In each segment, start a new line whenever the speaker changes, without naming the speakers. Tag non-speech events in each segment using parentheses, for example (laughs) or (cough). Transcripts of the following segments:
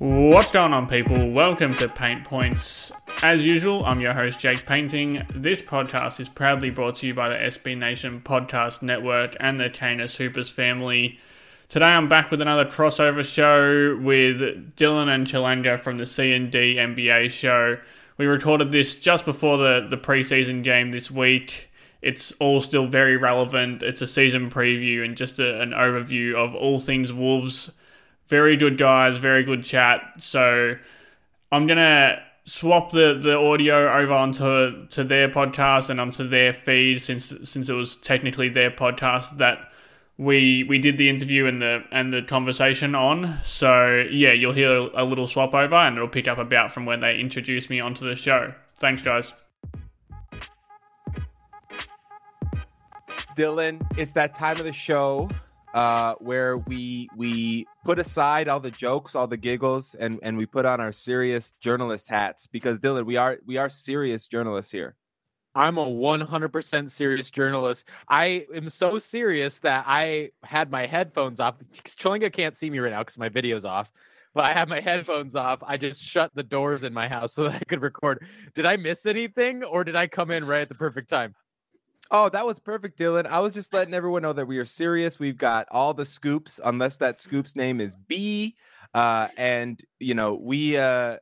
What's going on, people? Welcome to Paint Points. As usual, I'm your host, Jake Painting. This podcast is proudly brought to you by the SB Nation Podcast Network and the Canis Hoopus family. Today, I'm back with another crossover show with Dylan and Chilanga from the C&D NBA show. We recorded this just before the, the preseason game this week. It's all still very relevant. It's a season preview and just a, an overview of all things Wolves very good guys, very good chat. So I'm gonna swap the, the audio over onto to their podcast and onto their feed since since it was technically their podcast that we we did the interview and the and the conversation on. So yeah, you'll hear a little swap over and it'll pick up about from when they introduced me onto the show. Thanks guys.
Dylan, it's that time of the show uh, where we we put aside all the jokes, all the giggles, and and we put on our serious journalist hats because Dylan, we are we are serious journalists here.
I'm a 100% serious journalist. I am so serious that I had my headphones off. Chilinga can't see me right now because my video's off, but I have my headphones off. I just shut the doors in my house so that I could record. Did I miss anything or did I come in right at the perfect time?
Oh, that was perfect, Dylan. I was just letting everyone know that we are serious. We've got all the scoops, unless that scoop's name is B. Uh, and you know, we uh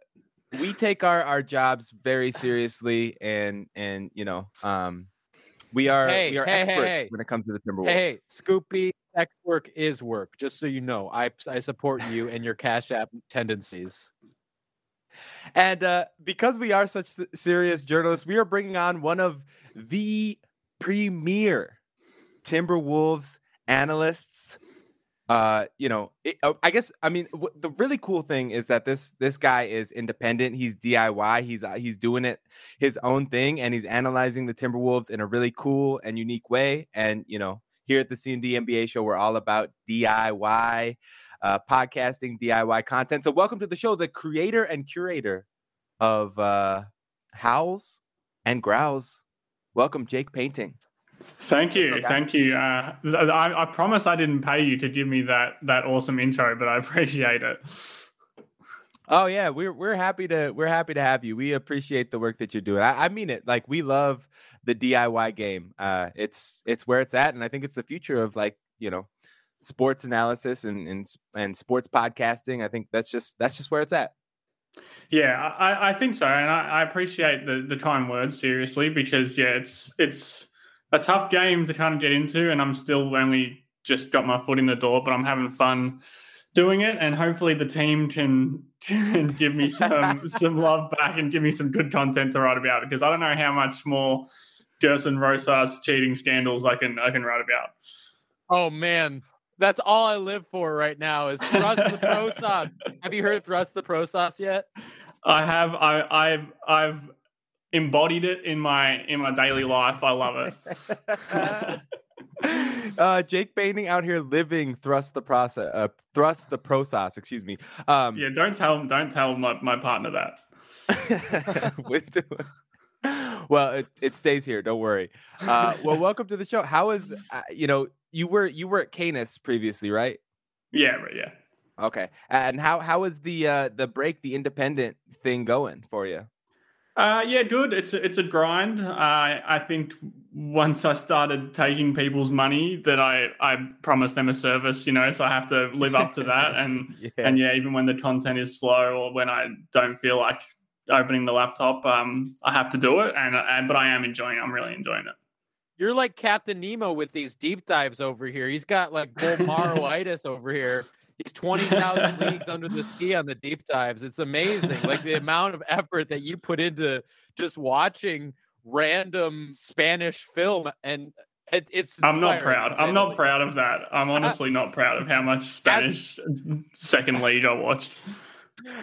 we take our our jobs very seriously and and you know, um we are hey, we are hey, experts hey, when it comes to the Timberwolves.
Hey, Scoopy, X work is work. Just so you know, I I support you and your Cash App tendencies.
And uh, because we are such serious journalists, we are bringing on one of the premier Timberwolves analysts. Uh, you know, it, oh, I guess I mean w- the really cool thing is that this this guy is independent. He's DIY. He's uh, he's doing it his own thing, and he's analyzing the Timberwolves in a really cool and unique way. And you know, here at the C&D NBA show, we're all about DIY uh, podcasting, DIY content. So, welcome to the show, the creator and curator of uh, Howls and Growls Welcome, Jake Painting.
Thank you, thank you. Uh, I, I promise I didn't pay you to give me that that awesome intro, but I (laughs) appreciate it.
Oh yeah, we're we're happy to we're happy to have you. We appreciate the work that you're doing. I, I mean it. Like we love the DIY game. Uh, it's it's where it's at, and I think it's the future of like you know sports analysis and and and sports podcasting. I think that's just that's just where it's at.
Yeah, I, I think so, and I, I, appreciate the the kind words seriously because yeah, it's it's a tough game to kind of get into, and I'm still only just got my foot in the door, but I'm having fun doing it, and hopefully the team can (laughs) can give me some (laughs) some love back and give me some good content to write about because I don't know how much more Gersson Rosas cheating scandals I can I can write about.
Oh man, that's all I live for right now is thrust the pro (laughs) sauce. Have you heard thrust the pro sauce yet?
I have. I, I've I've embodied it in my in my daily life. I love
it. (laughs) uh, Jake Painting out here living thrust the process, uh, thrust the pro sauce. Excuse me.
Um, yeah, don't tell don't tell my, my partner
that. (laughs) With, well, it, it stays here. Don't worry. Uh, well, welcome to the show. How is uh, you know you were you were at Canis previously, right?
Yeah, right, yeah.
Okay. And how how is the uh the break, the independent thing going for you?
Uh, yeah, good. It's a, it's a grind. Uh, I think once I started taking people's money, that I I promised them a service, you know, so I have to live up to that. And (laughs) yeah. and yeah, even when the content is slow or when I don't feel like opening the laptop, um, I have to do it. And, and but I am enjoying. It. I'm really enjoying it.
You're like Captain Nemo with these deep dives over here. He's got like Bolmaroitis over here. He's 20,000 leagues (laughs) under the ski on the deep dives. It's amazing. Like the amount of effort that you put into just watching random Spanish film and it, it's
I'm not proud. I'm not proud of that. I'm (laughs) honestly not proud of how much Spanish as, second league I watched.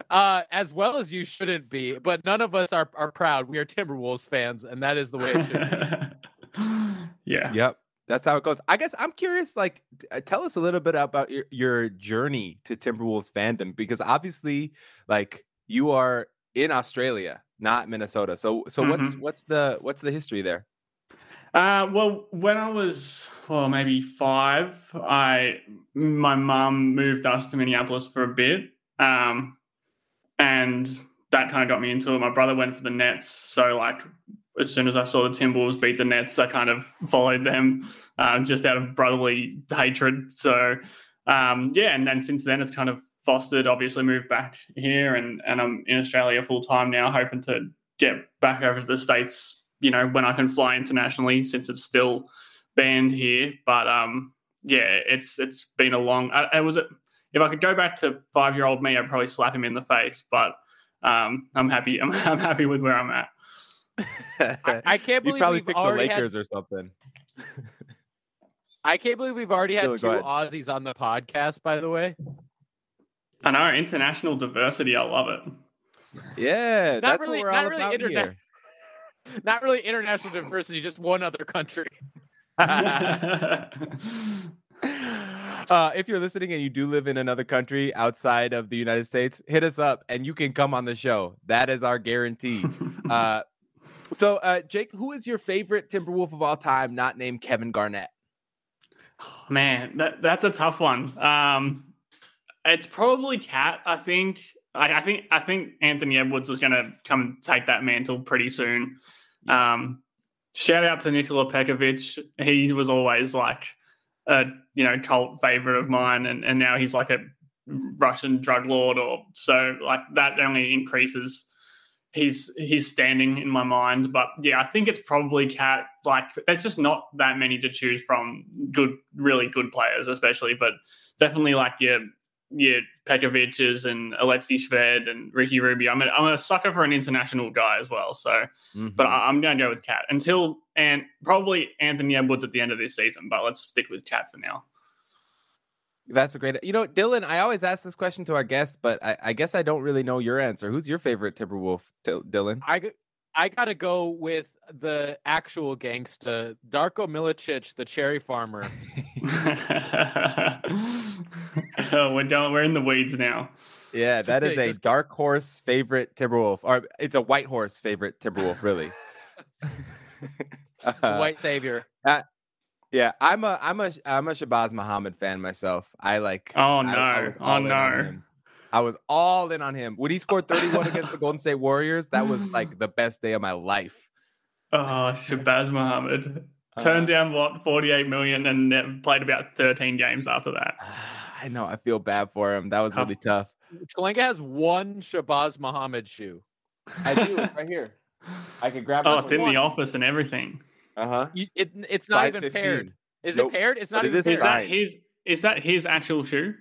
Uh, as well as you shouldn't be, but none of us are, are proud. We are Timberwolves fans, and that is the way it should be. (laughs) (gasps)
yeah.
Yep. That's how it goes. I guess I'm curious. Like, uh, tell us a little bit about your, your journey to Timberwolves fandom, because obviously, like, you are in Australia, not Minnesota. So, so mm-hmm. what's what's the what's the history there?
Uh, well, when I was well, maybe five, I my mum moved us to Minneapolis for a bit. Um, and that kind of got me into it. My brother went for the Nets, so like as soon as I saw the Timberwolves beat the Nets, I kind of followed them um, just out of brotherly hatred. So um, yeah, and then since then it's kind of fostered. Obviously, moved back here, and and I'm in Australia full time now, hoping to get back over to the states. You know, when I can fly internationally, since it's still banned here. But um, yeah, it's it's been a long. I, it was if I could go back to five year old me, I'd probably slap him in the face. But um, I'm happy. I'm, (laughs) I'm happy with where I'm at.
I, (laughs) I can't
you
believe
probably
we've
picked the
already had-
or something. (laughs)
I can't believe we've already had
Dylan,
two
ahead.
Aussies on the podcast. By the way,
I know international diversity. I love it.
Yeah, that's
really-
what we're
not
all
really
about
internet-
here. (laughs)
not really international diversity, just one other country.
uh, if you're listening and you do live in another country outside of the United States, hit us up and you can come on the show. That is our guarantee. uh, so, uh, Jake, who is your favorite Timberwolf of all time, not named Kevin Garnett? (sighs)
Man, that that's a tough one. Um, it's probably Cat. I think. I, I think. I think Anthony Edwards is going to come and take that mantle pretty soon. Um, shout out to Nikola Pekovic. He was always like a you know cult favorite of mine, and and now he's like a Russian drug lord, or so like that only increases his his standing in my mind. But yeah, I think it's probably Cat. Like there's just not that many to choose from. Good, really good players, especially, but definitely like your your Pekovic's and Alexei Shved and Ricky Rubio. I'm a, I'm a sucker for an international guy as well. So, mm-hmm. but I, I'm going to go with Cat until and probably Anthony Edwards at the end of this season. But let's stick with Cat for now.
That's a great. You know, Dylan. I always ask this question to our guests, but I, I guess I don't really know your answer. Who's your favorite Timberwolf, Dil- Dylan?
I gotta go with the actual gangsta, Darko Milicic, the cherry farmer.
oh, (laughs) (laughs) we're done. We're in the weeds now.
Yeah,
Just
that is
kidding,
a
just-
dark horse favorite Timberwolf, or it's a white horse favorite Timberwolf, really. (laughs) Uh,
white savior.
Yeah, I'm a I'm a I'm a Shabazz Muhammad fan myself. I like.
Oh
I-
no!
I was
oh
all in on
no!
him. I was all in on him when he scored 31 against the Golden State Warriors. That was (laughs) like the best day of my life.
Oh, Shabazz Muhammad turned
Uh,
down what 48 million and played about 13 games after that. (sighs)
I know. I feel bad for him. That was
Tough.
really tough.
Kalenga has one Shabazz Muhammad shoe.
I do right here. I could grab. (laughs)
Oh, it's in
one.
the office and everything.
Uh huh.
You, it, it's not
Size
even
15.
paired. Is
Nope.
it paired? It's not
But
even
is
paired.
Is that his? Is that his actual shoe?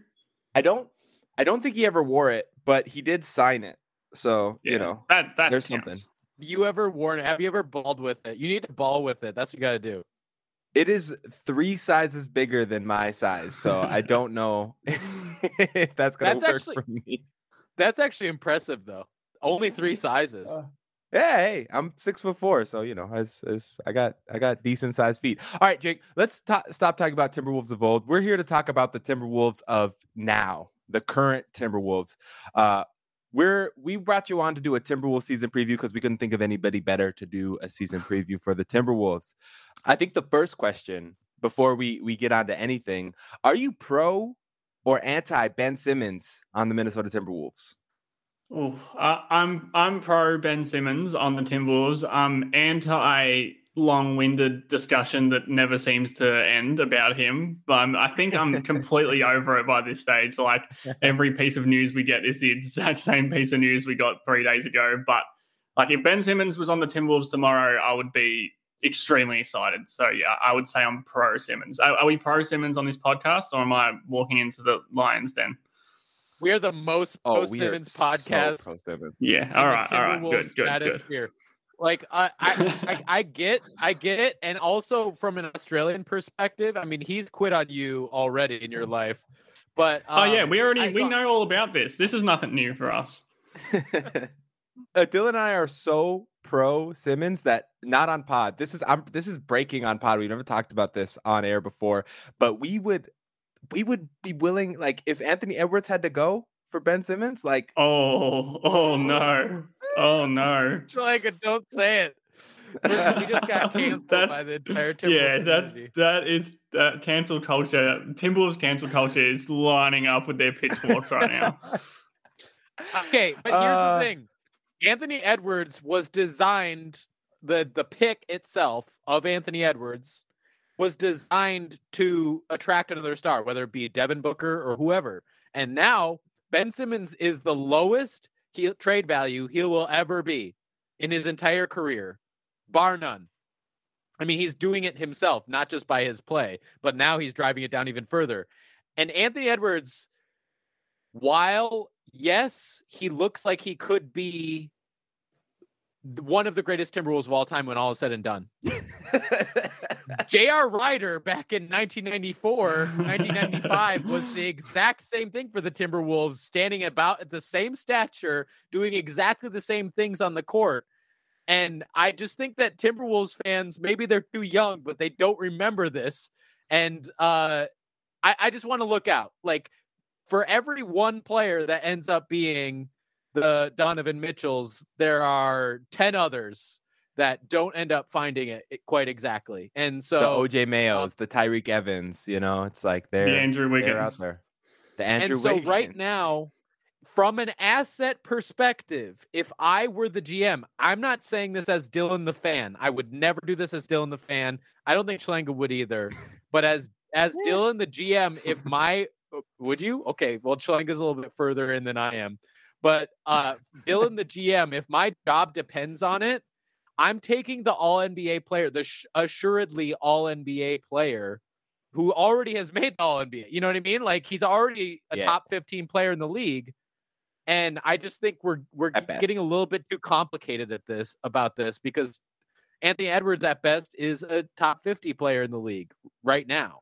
I don't. I don't think he ever wore it, but he did sign it. So you know,
that that
there's
counts.
something.
you ever worn it? Have you ever balled with it? You need to ball with it. That's what you got to do.
it is three sizes bigger than my size. So I (laughs) don't know (laughs) if that's gonna
That's
work
actually-
for me.
That's actually impressive, though. Only three sizes.
Uh, Yeah, hey, I'm six foot four, so you know, it's, it's, I got I got decent sized feet. All right, Jake, let's stop talking about Timberwolves of old. We're here to talk about the Timberwolves of now, the current Timberwolves. Uh, we're we brought you on to do a Timberwolves season preview because we couldn't think of anybody better to do a season preview for the Timberwolves. I think the first question before we we get on to anything, are you pro or anti Ben Simmons on the Minnesota Timberwolves?
Oh, uh, I'm I'm pro Ben Simmons on the Timberwolves. I'm anti long-winded discussion that never seems to end about him. But I'm, I think I'm completely (laughs) over it by this stage. Like every piece of news we get is the exact same piece of news we got three days ago. But like if Ben Simmons was on the Timberwolves tomorrow, I would be extremely excited. So yeah, I would say I'm pro Simmons. Are, are we pro Simmons on this podcast, or am I walking into the Lions den?
We are the most
Oh,
post
we are
Simmons
so
podcast.
pro Simmons.
Yeah.
in
All
the
right. All right. Good.
Timberwolves
Good. Good.
stratosphere. Like I, I, I, (laughs) I get, I get it, and also from an Australian perspective, I mean, he's quit on you already in your life, but
Oh yeah,
um,
we already
I
we
saw-
know all about this. This is nothing new for us. (laughs)
uh, Dylan and I are so pro Simmons that not on pod. This is I'm this is breaking on pod. We've never talked about this on air before, but we would we would be willing like if Anthony Edwards had to go for Ben Simmons, like
Oh, oh no, oh no. (laughs)
Like, don't say it. We're- just got (laughs) canceled by the entire Timberwolves
Yeah, that's
community.
that is that cancel culture. Timberwolves cancel culture is lining up with their pitchforks right now. (laughs)
Okay, but here's
Uh,
the thing. Anthony Edwards was designed the the pick itself of Anthony Edwards was designed to attract another star, whether it be Devin Booker or whoever. And now Ben Simmons is the lowest he, trade value he will ever be in his entire career, bar none. I mean, he's doing it himself, not just by his play, but now he's driving it down even further. And Anthony Edwards, while yes, he looks like he could be one of the greatest Timberwolves of all time when all is said and done. (laughs) (laughs) J.R. Rider back in 1994, 1995 (laughs) was the exact same thing for the Timberwolves, standing about at the same stature, doing exactly the same things on the court. And I just think that Timberwolves fans, maybe they're too young, but they don't remember this. And uh, I, I just want to look out. Like for every one player that ends up being the Donovan Mitchells, there are 10 others that don't end up finding it quite exactly. And so
the OJ Mayos, the Tyreke Evans, you know, it's like they're,
the Andrew
they're out
Wiggins.
there. The Andrew
and so right now, from an asset perspective, if I were the GM, I'm not saying this as Dylan the fan. I would never do this as Dylan the fan. I don't think Schlenga would either. (laughs) But as as Dylan the GM, if (laughs) my uh, would you? Okay, well Schlenga's a little bit further in than I am. But uh Dylan the GM, if my job depends on it, I'm taking the all NBA player, the sh- assuredly all NBA player who already has (laughs) made the all NBA. You know what I mean? Like he's already a
Yeah.
top 15 player in the league. And I just think we're we're
At best.
getting a little bit too complicated at this about this because Anthony Edwards at best is a top 50 player in the league right now.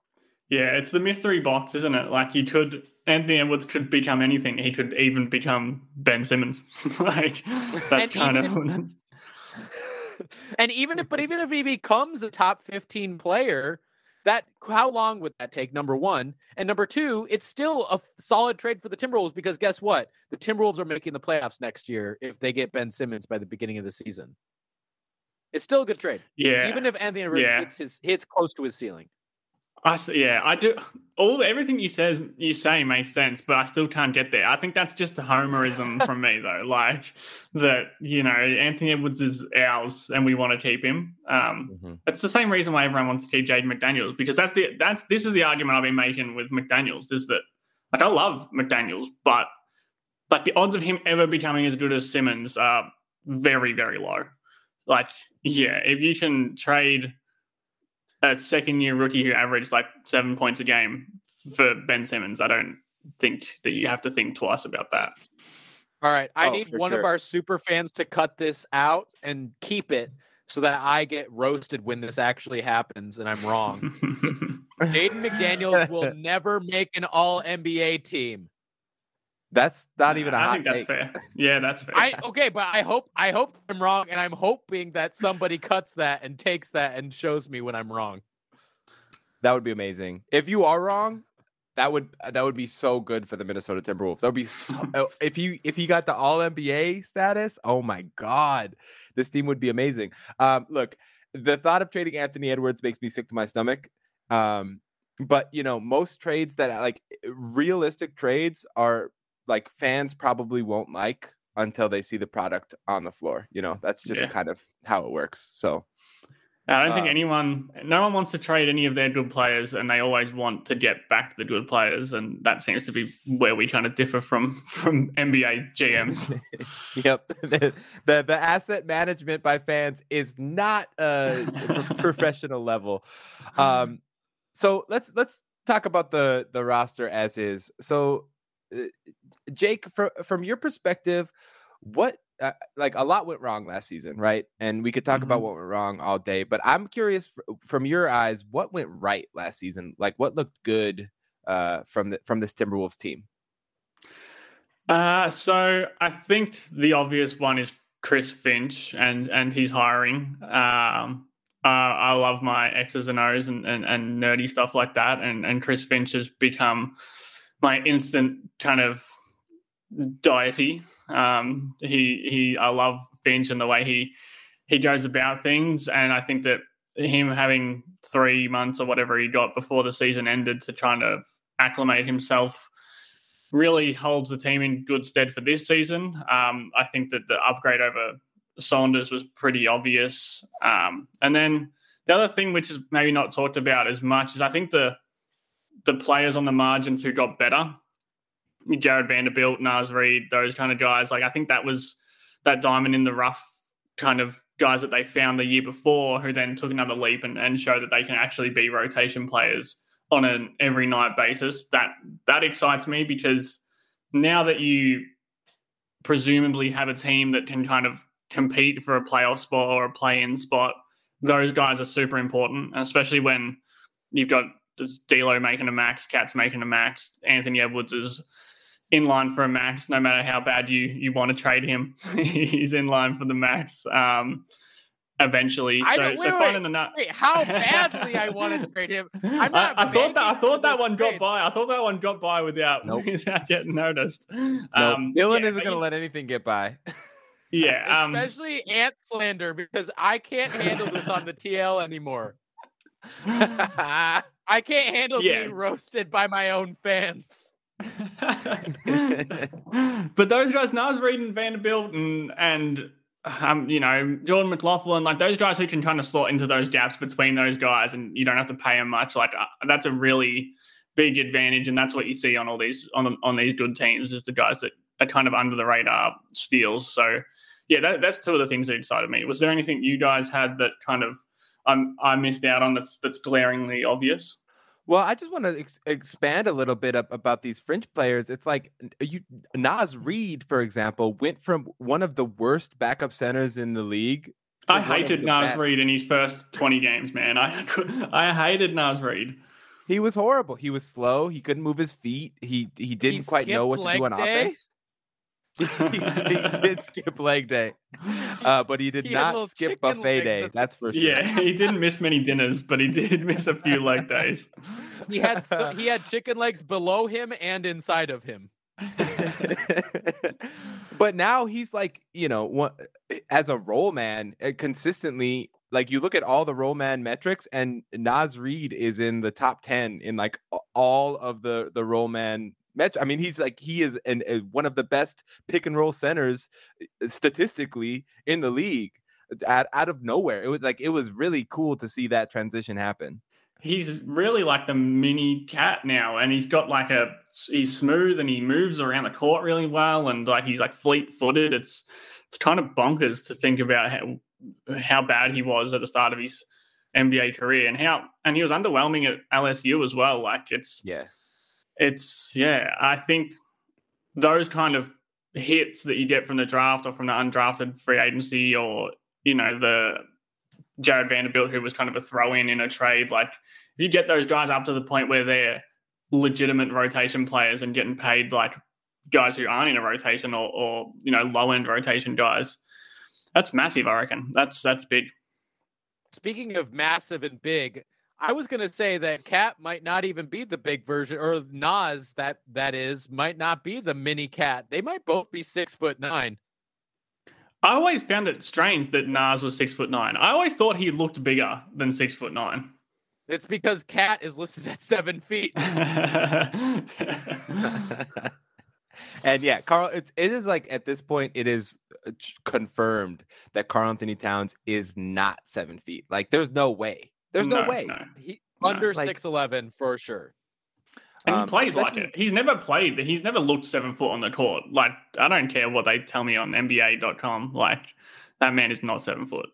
Yeah, it's the mystery box, isn't it? Like you could Anthony Edwards could become anything. He could even become Ben Simmons. (laughs) like (laughs) that's
And
kind
even
of that's,
and even if but even if he becomes a top 15 player, that how long would that take? Number one. And number two, it's still a solid trade for the Timberwolves because guess what? The Timberwolves are making the playoffs next year if they get Ben Simmons by the beginning of the season. It's still a good trade.
yeah.
Even if Anthony
Yeah.
hits his hits close to his ceiling.
I s- yeah, I do. All everything you says you say makes sense, but I still can't get there. I think that's just a homerism (laughs) from me, though. Like that, you know, Anthony Edwards is ours, and we want to keep him. Um,
Mhm.
it's the same reason why everyone wants to keep Jaden McDaniels because that's the that's this is the argument I've been making with McDaniels is that like I love McDaniels, but but the odds of him ever becoming as good as Simmons are very very low. Like yeah, if you can trade a second year rookie who averaged like seven points a game for Ben Simmons, I don't think that you have to think twice about that.
All right. I
Oh,
need
for
one of our super fans to cut this out and keep it so that I get roasted when this actually happens and I'm wrong. (laughs) Jaden McDaniels will (laughs) never make an all NBA team.
That's not even a
I
hot
think that's
take.
fair. Yeah, that's fair.
I okay, but I hope I hope I'm wrong, and I'm hoping that somebody cuts that and takes that and shows me when I'm wrong.
That would be amazing. If you are wrong, that would that would be so good for the Minnesota Timberwolves. That would be so (laughs) oh, if you if he got the All NBA status. Oh my God, this team would be amazing. Um, look, the thought of trading Anthony Edwards makes me sick to my stomach. Um, but you know, most trades that like realistic trades are like fans probably won't like until they see the product on the floor. You know, that's just
Yeah.
kind of how it works. So
I don't think
Um,
anyone, no one wants to trade any of their good players, and they always want to get back the good players, and that seems to be where we kind of differ from (laughs) from NBA GMs. (laughs)
Yep. (laughs) The, the the asset management by fans is not a professional level. Um so let's let's talk about the the roster as is. So uh, Jake fr- from your perspective what uh, like a lot went wrong last season, right? And we could talk about
Mhm.
what went wrong all day, but I'm curious fr- from your eyes what went right last season? Like what looked good uh from the from this Timberwolves team?
Uh, so I think the obvious one is Chris Finch and and he's hiring. Um, uh, I love my X's and O's and, and, and nerdy stuff like that, and and Chris Finch has become my instant kind of deity. Um, he he, I love Finch and the way he he goes about things, and I think that him having three months or whatever he got before the season ended to try to acclimate himself really holds the team in good stead for this season. Um, I think that the upgrade over Saunders was pretty obvious. Um, and then the other thing, which is maybe not talked about as much, is I think the the players on the margins who got better, Jarred Vanderbilt, Naz Reid, those kind of guys. Like I think that was that diamond in the rough kind of guys that they found the year before who then took another leap and, and that they can actually be rotation players on an every night basis. That that excites me because now that you presumably have a team that can kind of compete for a playoff spot or a play-in spot, those guys are super important, especially when you've got D'Lo making a max, Cat's making a max, Anthony Edwards is in line for a max, no matter how bad you you want to trade him. (laughs) he's in line for the max. Um, eventually,
I
so,
don't-
so
wait,
finding the nut.
Wait, how (laughs) badly I want to trade him. I'm
I,
not
I thought that I thought that
this
one got
trade.
by. I thought that one got by without (laughs)
Nope.
without getting noticed.
No,
Um,
Dylan
yeah,
isn't going to let anything get by.
Yeah, um,
Especially ant slander because I can't handle this on the TL anymore. I can't handle
Yeah.
being roasted by my own fans. (laughs)
but those guys, Naz Reid and Vanderbilt and and um, you know, Jordan McLaughlin, like those guys who can kind of slot into those gaps between those guys and you don't have to pay them much, like uh, that's a really big advantage. And that's what you see on all these on on these good teams is the guys that are kind of under the radar steals. So yeah, that, that's two of the things that excited me. Was there anything you guys had that kind of um, I missed out on that's that's glaringly obvious?
Well, I just want to ex- expand a little bit up about these fringe players. It's like you Naz Reid, for example, went from one of the worst backup centers in the league. to
I hated Naz
best.
Reid in his first 20 games, man. I I hated Naz Reid.
He was horrible. He was slow. He couldn't move his feet. He he didn't quite know what to do on
leg day?
offense. (laughs) he, he did (laughs) skip leg day, uh, but he did
He
not skip buffet day.
at the-
That's for sure.
Yeah, (laughs) he didn't miss many dinners, but he did miss a few leg days.
He had so, (laughs) he had chicken legs below him and inside of him. (laughs)
but now he's like, you know, one, as a roll man, uh, consistently, like you look at all the roll man metrics, and Naz Reid is in the top ten in like all of the the roll man. Met- I mean, he's like he is an, a, one of the best pick and roll centers uh, statistically in the league. Out, out of nowhere, it was like it was really cool to see that transition happen.
He's really like the mini cat now, and he's got like a he's smooth and he moves around the court really well, and like he's like fleet footed. It's it's kind of bonkers to think about how how bad he was at the start of his NBA career, and how and he was underwhelming at LSU as well. Like it's
Yeah,
it's yeah i think those kind of hits that you get from the draft or from the undrafted free agency or you know the jarred vanderbilt who was kind of a throw in in a trade like if you get those guys up to the point where they're legitimate rotation players and getting paid like guys who aren't in a rotation or, or you know low end rotation guys that's massive i reckon that's that's big
Speaking of massive and big, I was gonna say that Cat might not even be the big version, or Naz that that is might not be the mini Cat. They might both be six foot nine.
I always found it strange that naz was six foot nine i always thought he looked bigger than six foot nine
It's because Cat is listed at seven feet. (laughs)
and yeah, Karl, it's it is like at this point, it is uh, confirmed that Karl Anthony Towns is not seven feet. Like, there's no way. There's no, way.
He
No,
under
like-
six eleven for sure.
And he
Um,
plays like it. He's never played. He's never looked seven foot on the court. Like I don't care what they tell me on NBA.com. Like that man is not seven foot.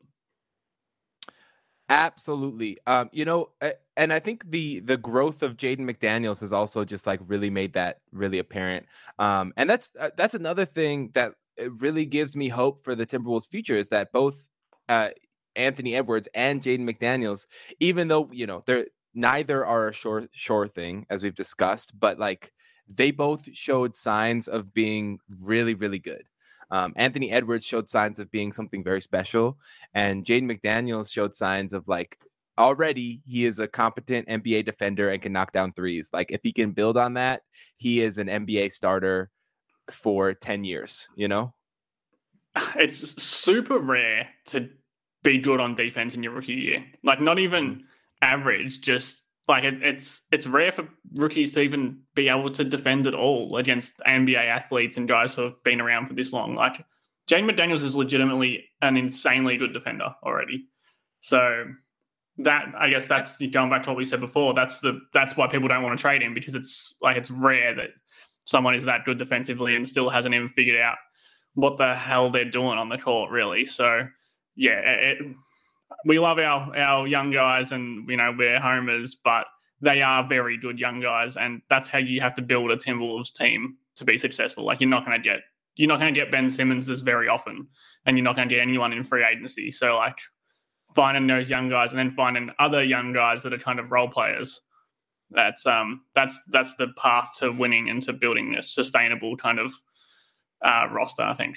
Absolutely. Um, you know, and I think the the growth of Jaden McDaniels has also just like really made that really apparent. Um, and that's uh, that's another thing that really gives me hope for the Timberwolves' future is that both uh, Anthony Edwards and Jaden McDaniels, even though you know they're neither are a sure sure thing as we've discussed, but like they both showed signs of being really really good. Um, Anthony Edwards showed signs of being something very special, and Jaden McDaniels showed signs of like already he is a competent NBA defender and can knock down threes. Like if he can build on that, he is an NBA starter for 10 years, you know? (sighs)
It's super rare to be good on defense in your rookie year. Like not even average, just like it, it's it's rare for rookies to even be able to defend at all against NBA athletes and guys who have been around for this long. Like Jaden McDaniels is legitimately an insanely good defender already. So that I guess that's going back to what we said before. That's the that's why people don't want to trade him because it's like it's rare that someone is that good defensively and still hasn't even figured out what the hell they're doing on the court, really. So yeah, it, we love our our young guys, and you know we're homers, but they are very good young guys, and that's how you have to build a Timberwolves team to be successful. Like you're not going to get you're not going to get Ben Simmons as very often, and you're not going to get anyone in free agency. So like finding those young guys and then finding other young guys that are kind of role players. That's um that's that's the path to winning and to building a sustainable kind of uh, roster. I think.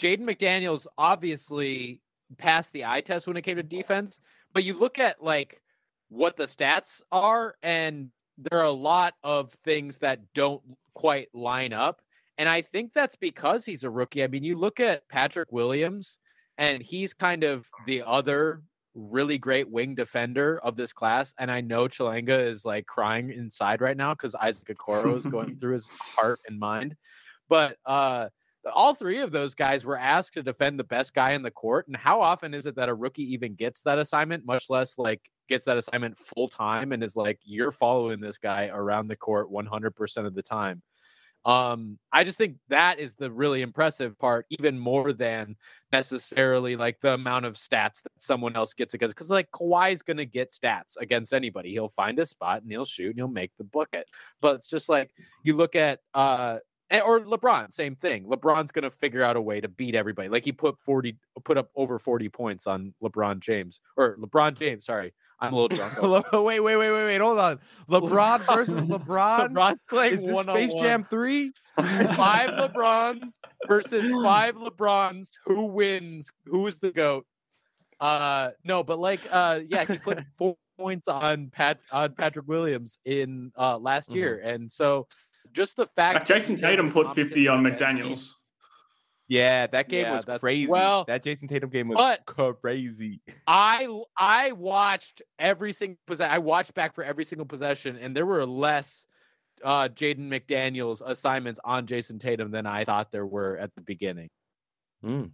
Jaden McDaniels obviously passed the eye test when it came to defense, but you look at like what the stats are, and there are a lot of things that don't quite line up. And I think that's because he's a rookie. I mean, you look at Patrick Williams, and he's kind of the other really great wing defender of this class. And I know Chalanga is like crying inside right now because Isaac Okoro is going (laughs) through his heart and mind. But uh all three of those guys were asked to defend the best guy in the court. And how often is it that a rookie even gets that assignment, much less like gets that assignment full time and is like, you're following this guy around the court 100% of the time? Um, I just think that is the really impressive part, even more than necessarily like the amount of stats that someone else gets against. Because like Kawhi's gonna get stats against anybody. He'll find a spot and he'll shoot and he'll make the bucket. But it's just like you look at uh or LeBron, same thing. LeBron's gonna figure out a way to beat everybody. Like he put 40 put up over 40 points on LeBron James or LeBron James, sorry. I'm a little (laughs) drunk.
wait, wait, wait, wait, wait. Hold on. LeBron (laughs) versus LeBron.
LeBron's playing
Is this Space Jam 3?
five (laughs) LeBrons versus five LeBrons. Who wins? Who's the GOAT? Uh no, but like uh yeah, he put four points on Pat on Patrick Williams in uh last
Mhm.
year. And so just the fact
Like Jayson Tatum put 50 on McDaniels.
Yeah, that game
Yeah,
was crazy.
well,
that Jayson Tatum game was
but-
crazy.
I I watched every single possession. I watched back for every single possession, and there were less uh Jaden McDaniels assignments on Jayson Tatum than I thought there were at the beginning.
Mm.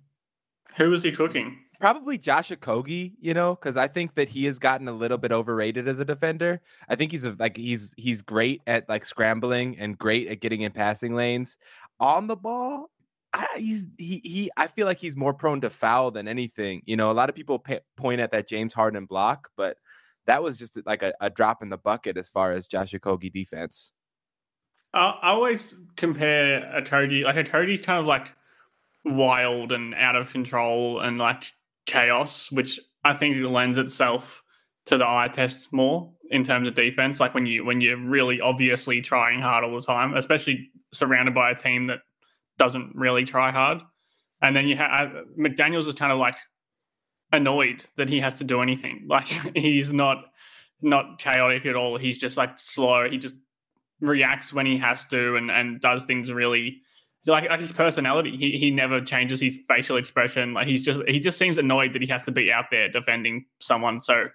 Who was he cooking?
Probably Josh Okogie, you know, because I think that he has gotten a little bit overrated as a defender. I think he's a, like he's he's great at like scrambling and great at getting in passing lanes. On the ball, I, he's he he. I feel like he's more prone to foul than anything. You know, a lot of people point at that James Harden block, but that was just like a, a drop in the bucket as far as Josh Okogie defense.
I I always compare a Cody like a Cody's kind of like wild and out of control and like chaos, which I think lends itself to the eye tests more in terms of defense. Like when you when you're really obviously trying hard all the time, especially surrounded by a team that doesn't really try hard, and then you have uh, McDaniel's is kind of like annoyed that he has to do anything. (laughs) Like he's not not chaotic at all. He's just like slow. He just reacts when he has to and and does things really like, like his personality. He he never changes his facial expression. Like he's just he just seems annoyed that he has to be out there defending someone so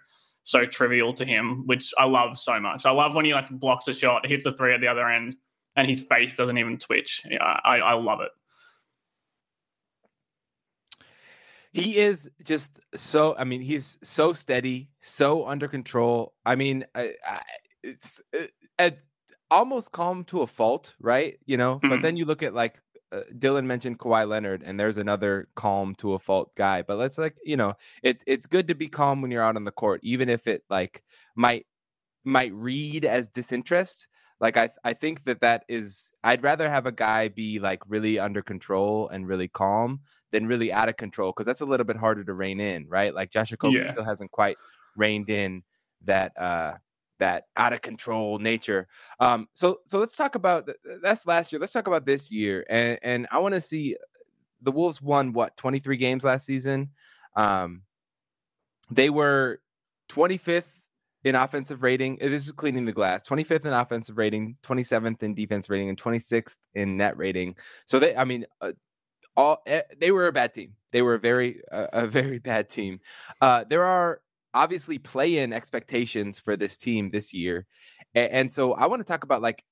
so trivial to him, which I love so much. I love when he like blocks a shot, hits a three at the other end, and his face doesn't even twitch. I I love it.
He is just so. I mean, he's so steady, so under control. I mean, I, I, it's uh, at almost calm to a fault, right? You know, but
Mhm.
then you look at like uh, Dylan mentioned Kawhi Leonard, and there's another calm to a fault guy. But let's like, you know, it's it's good to be calm when you're out on the court, even if it like might might read as disinterest. Like I I think that that is. I'd rather have a guy be like really under control and really calm than really out of control because that's a little bit harder to rein in, right? Like Josh Okogie
Yeah.
still hasn't quite reined in that uh that out of control nature. Um so so let's talk about th- th- that's last year. Let's talk about this year. And and I want to see the Wolves won what 23 games last season. Um they were 25th in offensive rating. uh, This is cleaning the glass. 25th in offensive rating, 27th in defense rating, and 26th in net rating. So they, I mean, uh, all eh, they were a bad team. They were a very uh, a very bad team. Uh, there are obviously play in expectations for this team this year. And, so I want to talk about like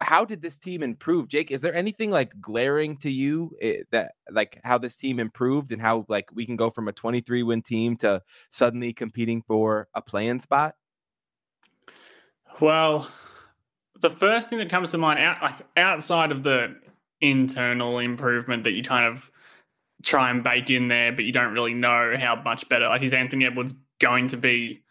how did this team improve jake is there anything like glaring to you eh, that like how this team improved and how like we can go from a 23 win team to suddenly competing for a playing spot
well the first thing that comes to mind out like outside of the internal improvement that you kind of try and bake in there but you don't really know how much better like is anthony edwards going to be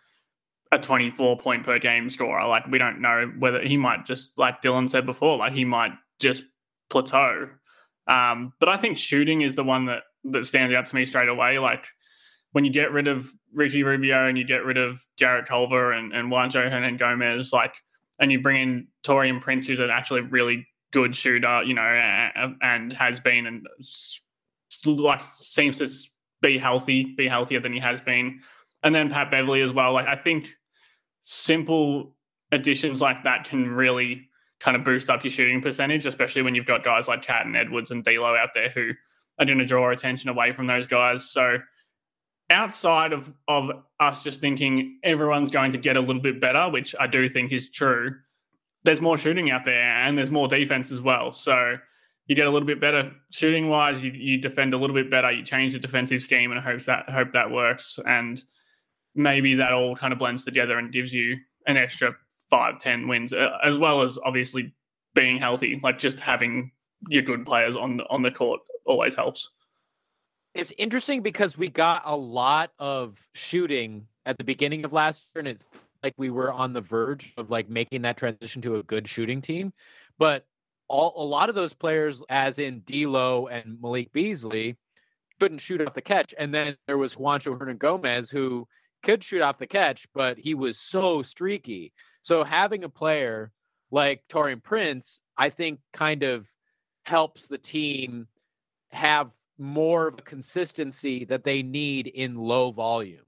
a 24 point per game scorer. Like we don't know whether he might just like Dylan said before, like he might just plateau. Um, but I think shooting is the one that that stands out to me straight away. Like when you get rid of Ricky Rubio and you get rid of Jarrett Culver and, and Juancho Hernangomez, like and you bring in Taurean Prince, who's an actually really good shooter, you know, and, and has been and like seems to be healthy, be healthier than he has been. And then Pat Beverley as well. Like I think simple additions like that can really kind of boost up your shooting percentage, especially when you've got guys like Cat and Edwards and D'Lo out there who are going to draw attention away from those guys. So outside of of us just thinking everyone's going to get a little bit better, which I do think is true, there's more shooting out there and there's more defense as well. So you get a little bit better shooting wise. You, you defend a little bit better. You change the defensive scheme and hopes that hope that works. And maybe that all kind of blends together and gives you an extra five, ten wins, uh, as well as obviously being healthy. Like just having your good players on on the court always helps.
It's interesting because we got a lot of shooting at the beginning of last year, and it's like we were on the verge of like making that transition to a good shooting team. But all a lot of those players, as in D'Lo and Malik Beasley, couldn't shoot off the catch. And then there was Juancho Hernangomez who could shoot off the catch, but he was so streaky. So having a player like Taurean Prince, I think kind of helps the team have more of a consistency that they need in low volume.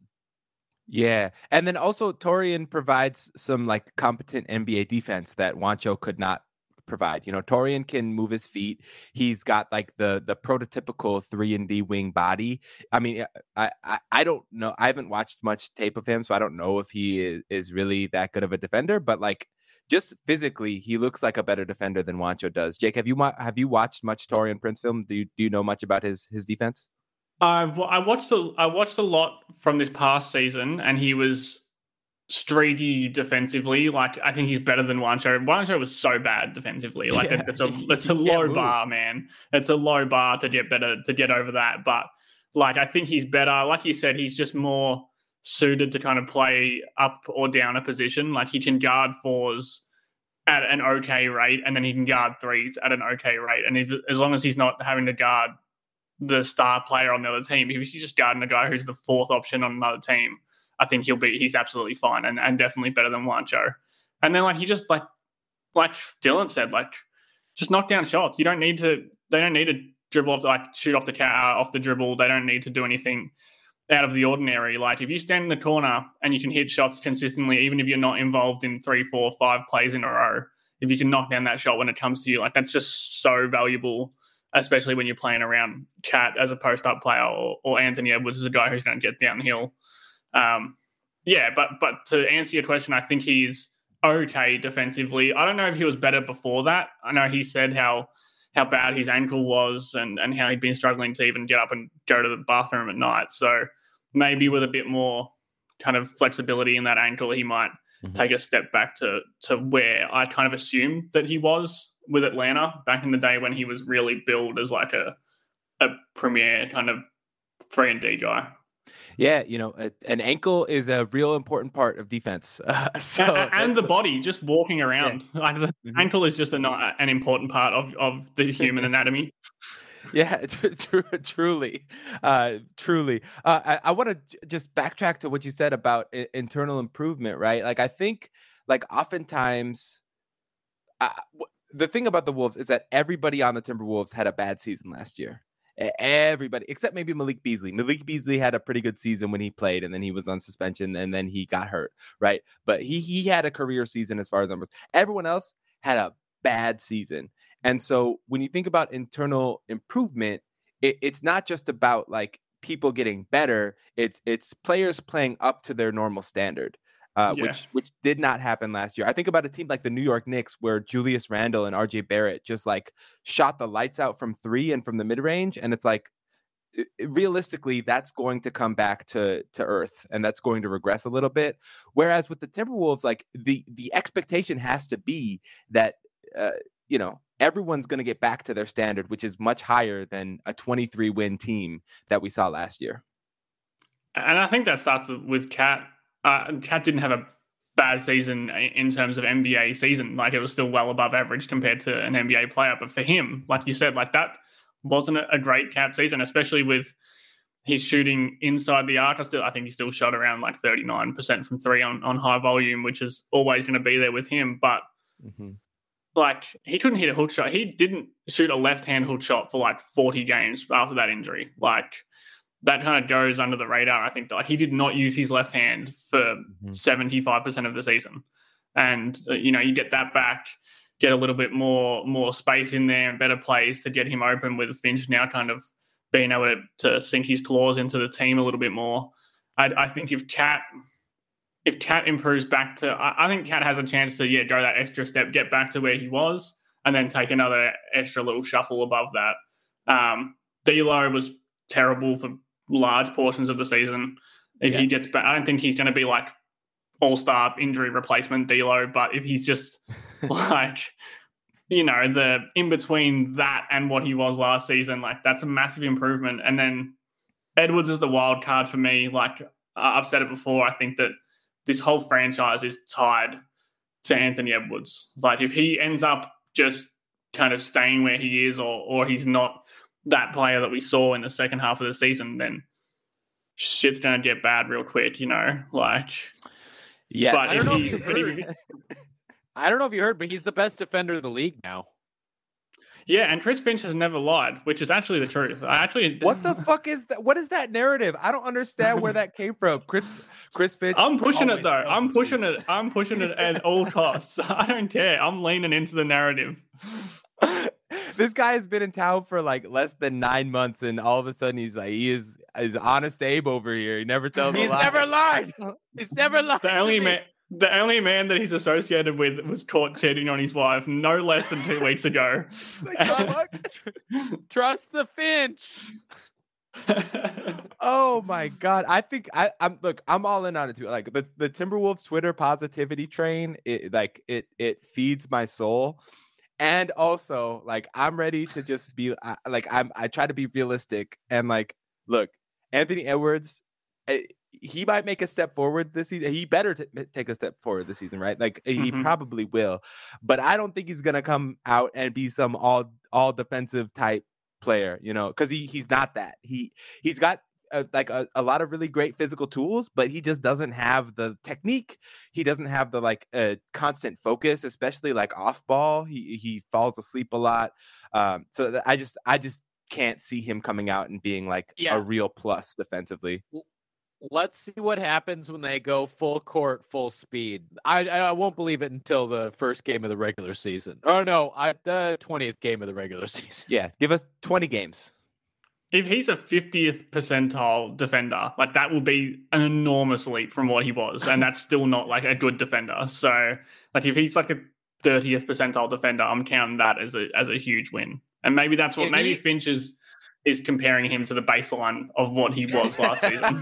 Yeah. And then also Taurean provides some like competent NBA defense that Juancho could not provide. You know, Taurean can move his feet. He's got like the the prototypical three and D wing body. I mean, I, I, I don't know. I haven't watched much tape of him, so I don't know if he is, is really that good of a defender. But like, just physically, he looks like a better defender than Juancho does. Jake, have you have you watched much Taurean Prince film? Do you do you know much about his his defense?
I've I watched a I watched a lot from this past season, and he was streaky defensively. Like I think he's better than Juancho. Juancho was so bad defensively. Like yeah. it's a it's a (laughs) low bar, man. It's a low bar to get better to get over that. But like I think he's better. Like you said, he's just more suited to kind of play up or down a position. Like he can guard fours at an okay rate, and then he can guard threes at an okay rate. And if, as long as he's not having to guard the star player on the other team, if he's just guarding a guy who's the fourth option on another team, I think he'll be he's absolutely fine and, and definitely better than Juancho. And then like he just like like Dylan said, like just knock down shots. You don't need to they don't need to dribble off like shoot off the cat off the dribble. They don't need to do anything out of the ordinary. Like if you stand in the corner and you can hit shots consistently, even if you're not involved in three, four, five plays in a row, if you can knock down that shot when it comes to you, like that's just so valuable, especially when you're playing around Cat as a post up player or, or Anthony Edwards as a guy who's going to get downhill. Um, yeah, but but to answer your question, I think he's okay defensively. I don't know if he was better before that. I know he said how how bad his ankle was and and how he'd been struggling to even get up and go to the bathroom at night. So maybe with a bit more kind of flexibility in that ankle, he might mm-hmm. take a step back to to where I kind of assumed that he was with Atlanta back in the day when he was really billed as like a a premier kind of three and D guy.
Yeah, you know, a, an ankle is a real important part of defense. (laughs) Uh, so
and, and the body, just walking around, yeah. (laughs) like the mm-hmm. ankle is just a, not an important part of of the (laughs) human anatomy.
Yeah, tr- truly, uh, truly. Uh, I, I want to just backtrack to what you said about I- internal improvement, right? Like, I think, like, oftentimes, uh, w- the thing about the Wolves is that everybody on the Timberwolves had a bad season last year, everybody except maybe Malik Beasley. Malik Beasley had a pretty good season when he played, and then he was on suspension, and then he got hurt, right? But he he had a career season as far as numbers. Everyone else had a bad season, and so when you think about internal improvement, it, it's not just about like people getting better. It's it's players playing up to their normal standard. Uh,
Yeah.
which which did not happen last year. I think about a team like the New York Knicks, where Julius Randle and RJ Barrett just like shot the lights out from three and from the mid range, and it's like realistically, that's going to come back to to earth, and that's going to regress a little bit. Whereas with the Timberwolves, like the the expectation has to be that uh, you know everyone's going to get back to their standard, which is much higher than a 23 win team that we saw last year.
And I think that starts with Cat. Uh, Cat didn't have a bad season in terms of NBA season. Like it was still well above average compared to an NBA player. But for him, like you said, like that wasn't a great Cat season, especially with his shooting inside the arc. I still, I think he still shot around like thirty nine percent from three on on high volume, which is always going to be there with him. But like he couldn't hit a hook shot. He didn't shoot a left hand hook shot for like 40 games after that injury. Like that kind of goes under the radar. I think like he did not use his left hand for
Mhm.
75% of the season. And uh, you know, you get that back, get a little bit more more space in there and better plays to get him open with Finch now kind of being able to, to sink his claws into the team a little bit more. I, I think if Cat if Cat improves back to, I, I think Cat has a chance to yeah go that extra step, get back to where he was, and then take another extra little shuffle above that. Um, D'Lo was terrible for large portions of the season. If he gets back, I don't think he's going to be like all star injury replacement D'Lo, but if he's just (laughs) like you know the in between that and what he was last season, like that's a massive improvement. And then Edwards is the wild card for me. Like I've said it before, I think that this whole franchise is tied to Anthony Edwards. Like if he ends up just kind of staying where he is, or or he's not that player that we saw in the second half of the season, then shit's gonna get bad real quick. You know, like
Yes.
But
I don't know
he-
if you
but if
heard. (laughs) I don't know if you heard, but he's the best defender of the league now.
yeah. And Chris Finch has never lied, which is actually the truth. I actually (laughs)
what the fuck is that? What is that narrative? I don't understand where that came from. Chris Chris Finch.
I'm pushing it though. I'm pushing it. I'm pushing it at all costs. (laughs) I don't care. I'm leaning into the narrative.
This guy has been in town for like less than nine months, and all of a sudden he's like, he is is honest Abe over here. He never tells. a
He's
lie.
never lied. He's never lied.
The only man, the only man that he's associated with was caught cheating on his wife no less than two weeks ago.
Like. (laughs)
Trust the Finch. (laughs)
Oh my god! I think I, I'm look. I'm all in on it too. Like the the Timberwolves Twitter positivity train. It like it it feeds my soul, and also like I'm ready to just be I- like I'm. I try to be realistic and like look, Anthony Edwards. eh, He might make a step forward this season. He better t- take a step forward this season, right? Like he
Mhm.
probably will, but I don't think he's gonna come out and be some all all defensive type player, you know, because he he's not that. He he's got uh, like a, a lot of really great physical tools, but he just doesn't have the technique. He doesn't have the like uh, constant focus, especially like off ball. He he falls asleep a lot. Um, so I just I just can't see him coming out and being like
Yeah.
a real plus defensively.
Let's see what happens when they go full court, full speed. I I won't believe it until the first game of the regular season. Oh no, I the twentieth game of the regular (laughs) season.
Yeah, give us twenty games.
If he's a 50th percentile defender, like that will be an enormous leap from what he was. And that's (laughs) still not like a good defender. So like if he's like a 30th percentile defender, I'm counting that as a as a huge win. And maybe that's what maybe Finch is is comparing him to the baseline of what he was last (laughs) season.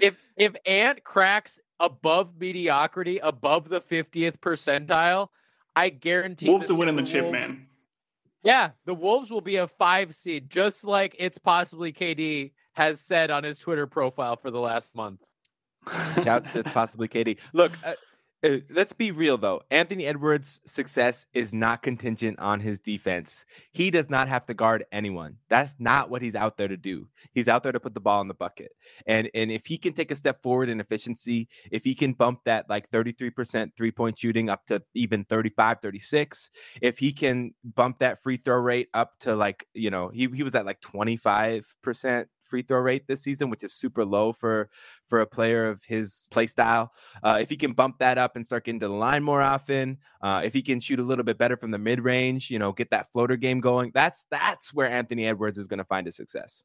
if if Ant cracks above mediocrity, above the fiftieth percentile, I guarantee
Wolves are winning the chip, man.
Yeah, the Wolves will be a five seed, just like it's possibly KD has said on his Twitter profile for the last month.
Shout it's possibly KD. Look, uh, uh, Uh, let's be real though. Anthony Edwards' success is not contingent on his defense. He does not have to guard anyone. That's not what he's out there to do. He's out there to put the ball in the bucket. And and if he can take a step forward in efficiency, if he can bump that like 33% three-point shooting up to even 35, 36, if he can bump that free throw rate up to like, you know, he he was at like 25% free throw rate this season, which is super low for for a player of his play style. Uh, if he can bump that up and start getting to the line more often, uh, if he can shoot a little bit better from the mid range, you know, get that floater game going, that's that's where Anthony Edwards is going to find his success.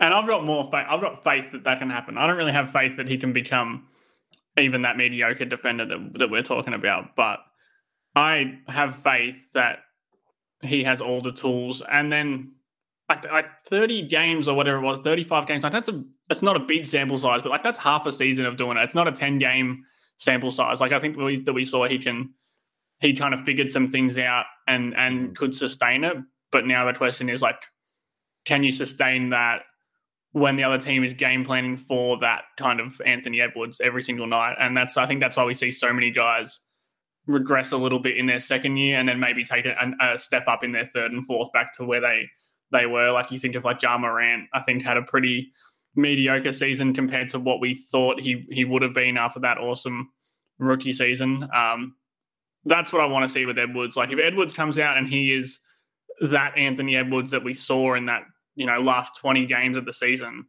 And I've got more faith. I've got faith that that can happen. I don't really have faith that he can become even that mediocre defender that, that we're talking about, but I have faith that he has all the tools. And then like, like 30 games or whatever it was, 35 games, like that's a that's not a big sample size, but like that's half a season of doing it. It's not a 10 game sample size. Like I think we, that we saw he can he kind of figured some things out and and mm. could sustain it. But now the question is like, can you sustain that when the other team is game planning for that kind of Anthony Edwards every single night? And that's I think that's why we see so many guys regress a little bit in their second year and then maybe take a, a step up in their third and fourth back to where they they were. Like you think of like Ja Morant, I think had a pretty mediocre season compared to what we thought he he would have been after that awesome rookie season. Um, that's what I want to see with Edwards. Like if Edwards comes out and he is that Anthony Edwards that we saw in that you know last twenty games of the season,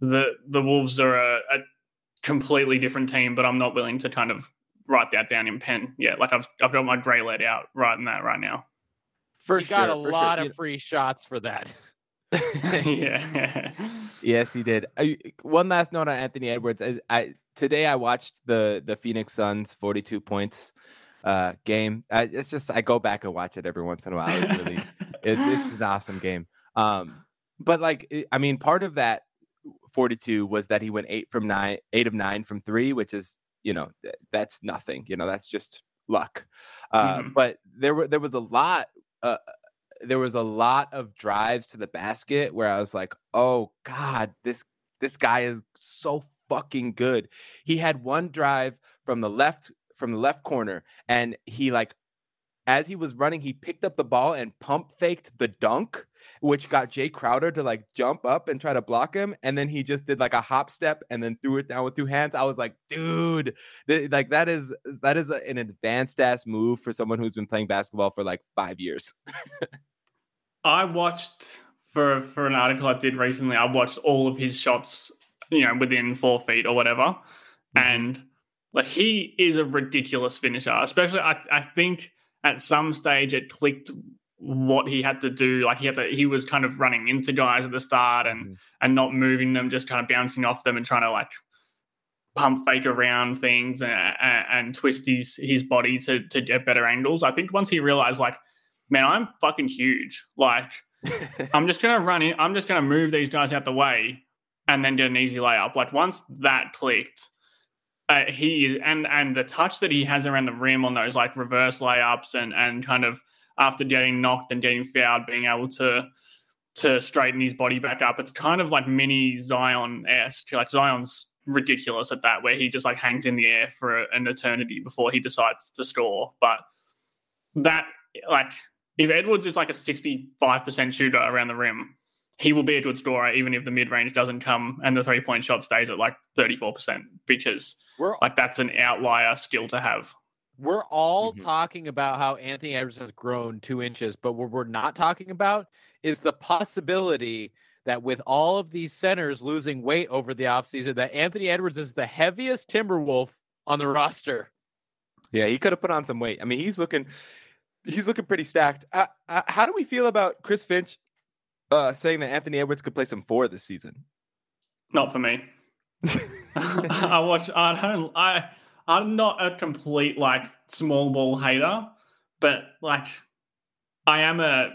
the the Wolves are a, a completely different team. But I'm not willing to kind of write that down in pen yet. Like I've I've got my grey lead out writing that right now.
For
he
sure,
got a lot
sure.
of free shots for that. (laughs) (laughs)
yeah.
Yes, he did. I, one last note on Anthony Edwards. I, I today I watched the the Phoenix Suns 42 points uh game. I, it's just I go back and watch it every once in a while. It's really it's it's an awesome game. Um, but like it- I mean, part of that 42 was that he went eight from nine, eight of nine from three, which is you know th- that's nothing. You know that's just luck. Uh,
Mhm.
But there were there was a lot. Uh, there was a lot of drives to the basket where I was like, "Oh God, this this guy is so fucking good." He had one drive from the left from the left corner, and he like, as he was running, he picked up the ball and pump faked the dunk, which got Jae Crowder to like jump up and try to block him, and then he just did like a hop step and then threw it down with two hands. I was like, dude, th- like that is that is a, an advanced ass move for someone who's been playing basketball for like five years. (laughs)
I watched for for an article I did recently. I watched all of his shots, you know, within four feet or whatever, mm-hmm. and like he is a ridiculous finisher. Especially, I I think at some stage it clicked what he had to do. Like he had to, he was kind of running into guys at the start and
Mhm.
and not moving them, just kind of bouncing off them and trying to like pump fake around things and, and, and twist his his body to to get better angles. I think once he realized like, man, I'm fucking huge. Like (laughs) I'm just gonna run in. I'm just gonna move these guys out the way and then get an easy layup. Like once that clicked, uh, he is and and the touch that he has around the rim on those like reverse layups and and kind of after getting knocked and getting fouled, being able to to straighten his body back up. It's kind of like mini Zion esque. Like Zion's ridiculous at that, where he just like hangs in the air for an eternity before he decides to score. But that like if Edwards is like a 65% shooter around the rim, he will be a good scorer even if the mid range doesn't come and the three point shot stays at like 34% because
We're
like that's an outlier skill to have.
we're all
Mhm.
talking about how Anthony Edwards has grown two inches, but what we're not talking about is the possibility that with all of these centers losing weight over the offseason, that Anthony Edwards is the heaviest Timberwolf on the roster.
Yeah, he could have put on some weight. I mean, he's looking he's looking pretty stacked. Uh, uh, how do we feel about Chris Finch uh, saying that Anthony Edwards could play some four this season?
Not for me. (laughs) I watch. I don't. I. I'm not a complete like small ball hater, but like I am a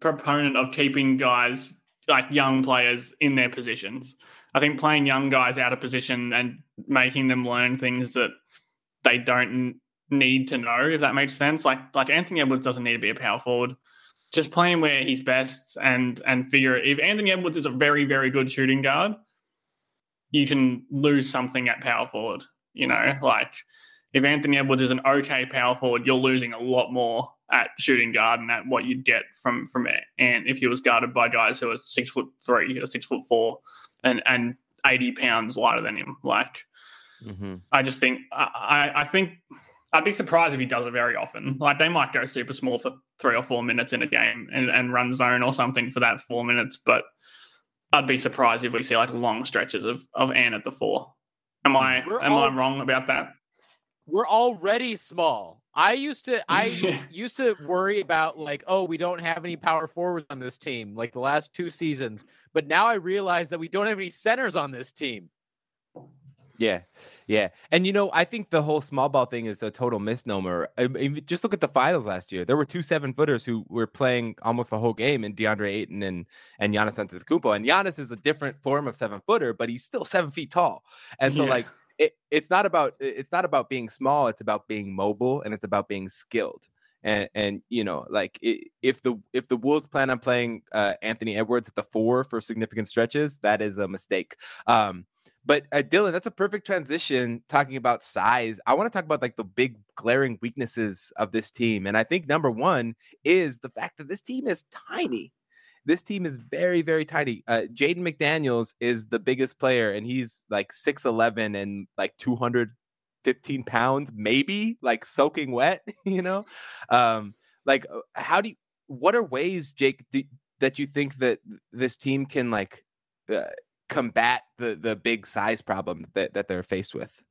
proponent of keeping guys like young players in their positions. I think playing young guys out of position and making them learn things that they don't need to know, if that makes sense. Like like Anthony Edwards doesn't need to be a power forward. Just playing where he's best and and figure if Anthony Edwards is a very very good shooting guard, you can lose something at power forward. You know, like if Anthony Edwards is an okay power forward, you're losing a lot more at shooting guard and at what you'd get from from it. And if he was guarded by guys who are six foot three or six foot four and and eighty pounds lighter than him. Like,
Mm-hmm.
I just think I I think I'd be surprised if he does it very often. Like they might go super small for three or four minutes in a game and, and run zone or something for that four minutes, but I'd be surprised if we see like long stretches of of Ant at the four. Am I
We're
am
all-
I wrong about that?
We're already small. I used to I (laughs) used to worry about like, oh, we don't have any power forwards on this team, like the last two seasons. But now I realize that we don't have any centers on this team.
Yeah, yeah, and you know, I think the whole small ball thing is a total misnomer. I mean, just look at the finals last year. There were two seven footers who were playing almost the whole game, in DeAndre Ayton and and Giannis Antetokounmpo. And Giannis is a different form of seven footer, but he's still seven feet tall. And so,
Yeah.
like, it, it's not about it's not about being small. It's about being mobile, and it's about being skilled. And and you know, like if the if the Wolves plan on playing uh, Anthony Edwards at the four for significant stretches, that is a mistake. Um, but uh, Dylan, that's a perfect transition talking about size. I want to talk about like the big glaring weaknesses of this team. And I think number one is the fact that this team is tiny. This team is very, very tiny. Uh, Jaden McDaniels is the biggest player, and he's like 6'11 and like 215 pounds, maybe like soaking wet, (laughs) you know? Um, like, uh, how do you, what are ways, Jake, do, that you think that this team can like, uh, combat the the big size problem that, that they're faced with.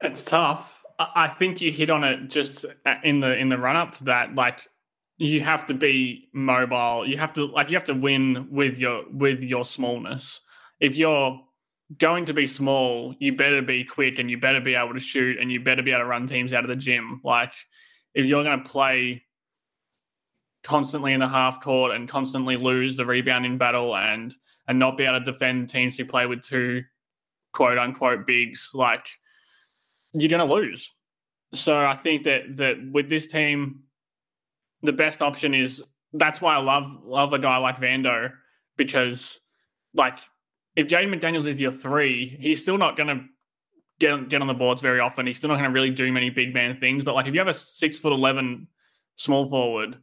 It's tough. I think you hit on it just uh, in the in the run up to that. Like you have to be mobile. You have to like you have to win with your with your smallness. If you're going to be small, you better be quick and you better be able to shoot and you better be able to run teams out of the gym. Like if you're going to play constantly in the half court and constantly lose the rebounding battle and and not be able to defend teams who play with two quote unquote bigs, like you're going to lose. So I think that that with this team, the best option is that's why I love love a guy like Vando because like if Jaden McDaniels is your three, he's still not going to get get on the boards very often. He's still not going to really do many big man things. But like if you have a six foot eleven small forward,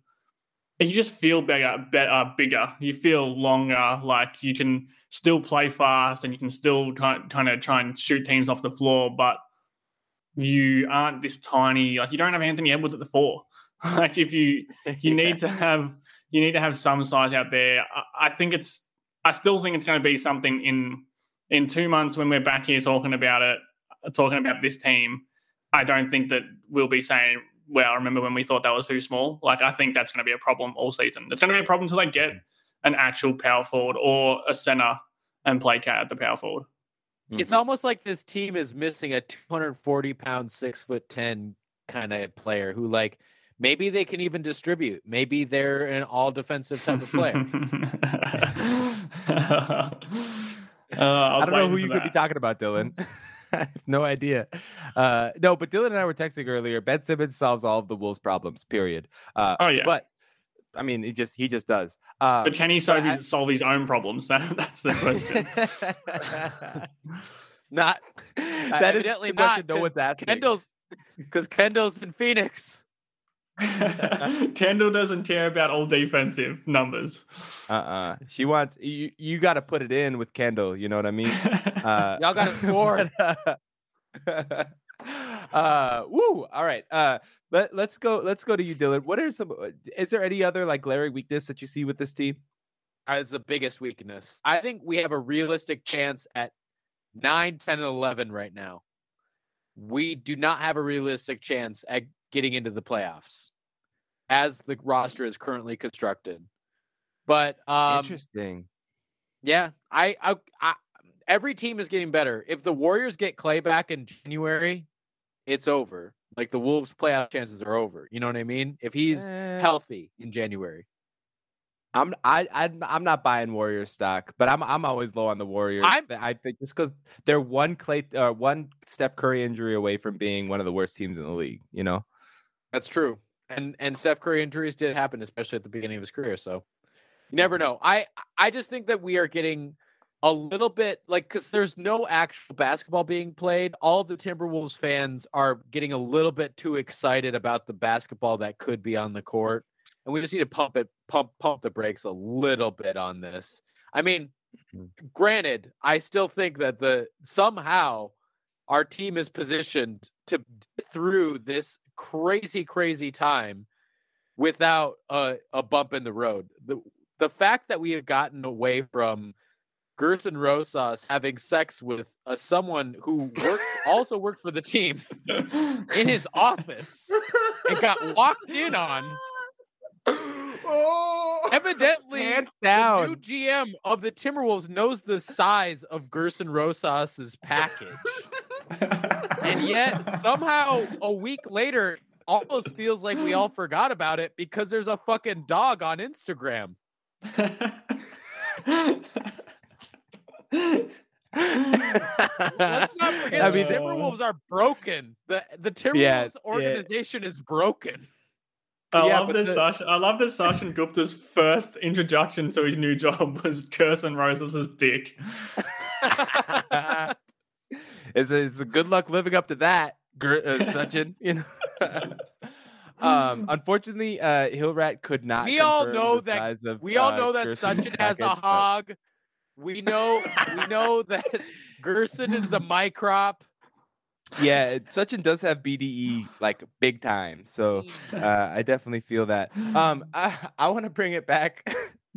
you just feel bigger, better, bigger. You feel longer. Like you can still play fast and you can still kind kind of try and shoot teams off the floor, but you aren't this tiny. Like you don't have Anthony Edwards at the four. (laughs) like if you you (laughs) need to have you need to have some size out there. I, I think it's I still think it's going to be something in in two months when we're back here talking about it, talking about this team. I don't think that we'll be saying, "Well, I remember when we thought that was too small?" Like I think that's going to be a problem all season. It's going to be a problem until they get an actual power forward or a center and play cat at the power forward.
It's almost like this team is missing a 240 pound, six foot 10 kind of player who, like, maybe they can even distribute. Maybe they're an all defensive type of player. (laughs) (laughs)
uh,
I don't know who you could be talking about, Dylan. (laughs) I (laughs) have no idea. Uh, no, but Dylan and I were texting earlier. Ben Simmons solves all of the Wolves' problems. Period. Uh,
Oh yeah,
but I mean, he just he just does. Um,
but can he solve,
I-
his, solve his own problems? (laughs) That, that's the question. (laughs)
not
that is
evidently
the question
not.
no one's asking.
Kendall's because Kendall's in Phoenix. (laughs)
Kendall doesn't care about all defensive numbers.
Uh-uh. She wants you. You got to put it in with Kendall. You know what I mean? (laughs) Uh,
Y'all gotta score.
but, (laughs) uh, woo! All right. Uh, let let's go. Let's go to you, Dylan. What are some? uh, Is there any other like glaring weakness that you see with this team?
It's the biggest weakness. I think we have a realistic chance at 9, 10, and 11 right now. We do not have a realistic chance at getting into the playoffs as the roster is currently constructed. But um,
Interesting.
yeah, I, I, I every team is getting better. If the Warriors get Clay back in January, it's over. Like the Wolves' playoff chances are over. You know what I mean? If he's
Eh,
healthy in January.
I'm I, I I'm not buying Warriors stock, but I'm I'm always low on the Warriors.
I'm-
I think just because they're one Clay uh, one Steph Curry injury away from being one of the worst teams in the league. You know.
That's true. And and Steph Curry injuries did happen, especially at the beginning of his career. So you never know. I I just think that we are getting a little bit like because there's no actual basketball being played. All the Timberwolves fans are getting a little bit too excited about the basketball that could be on the court, and we just need to pump it, pump, pump the brakes a little bit on this. I mean, mm-hmm. granted, I still think that the somehow our team is positioned to get through this crazy, crazy time without a, a bump in the road. The the fact that we have gotten away from Gerson Rosas having sex with uh, someone who worked (laughs) also worked for the team (laughs) in his office and got walked in on.
Oh,
Evidently,
hands
the
down.
new GM of the Timberwolves knows the size of Gerson Rosas's package, (laughs) and yet somehow a week later, almost feels like we all forgot about it because there's a fucking dog on Instagram. Let's not forget
I
the
mean,
Timberwolves are broken. The the Timberwolves
Yeah, yeah.
organization is broken.
I
Yeah,
love
this.
that
the-
Sash. I love that Sachin Gupta's first introduction to his new job (laughs) was Gerson Rosas' dick. (laughs)
it's, a, it's a good luck living up to that, Ger- uh, (laughs) Sachin. You know. (laughs) um, unfortunately, uh, Hillrat could not.
We all know that-
Of,
We all
uh,
know that
Gerson's
Sachin (laughs) has a
but-
hog. We know we know that Gerson is a microp.
Yeah, it- Sachin does have BDE like big time, so uh, I definitely feel that. Um, I I want to bring it back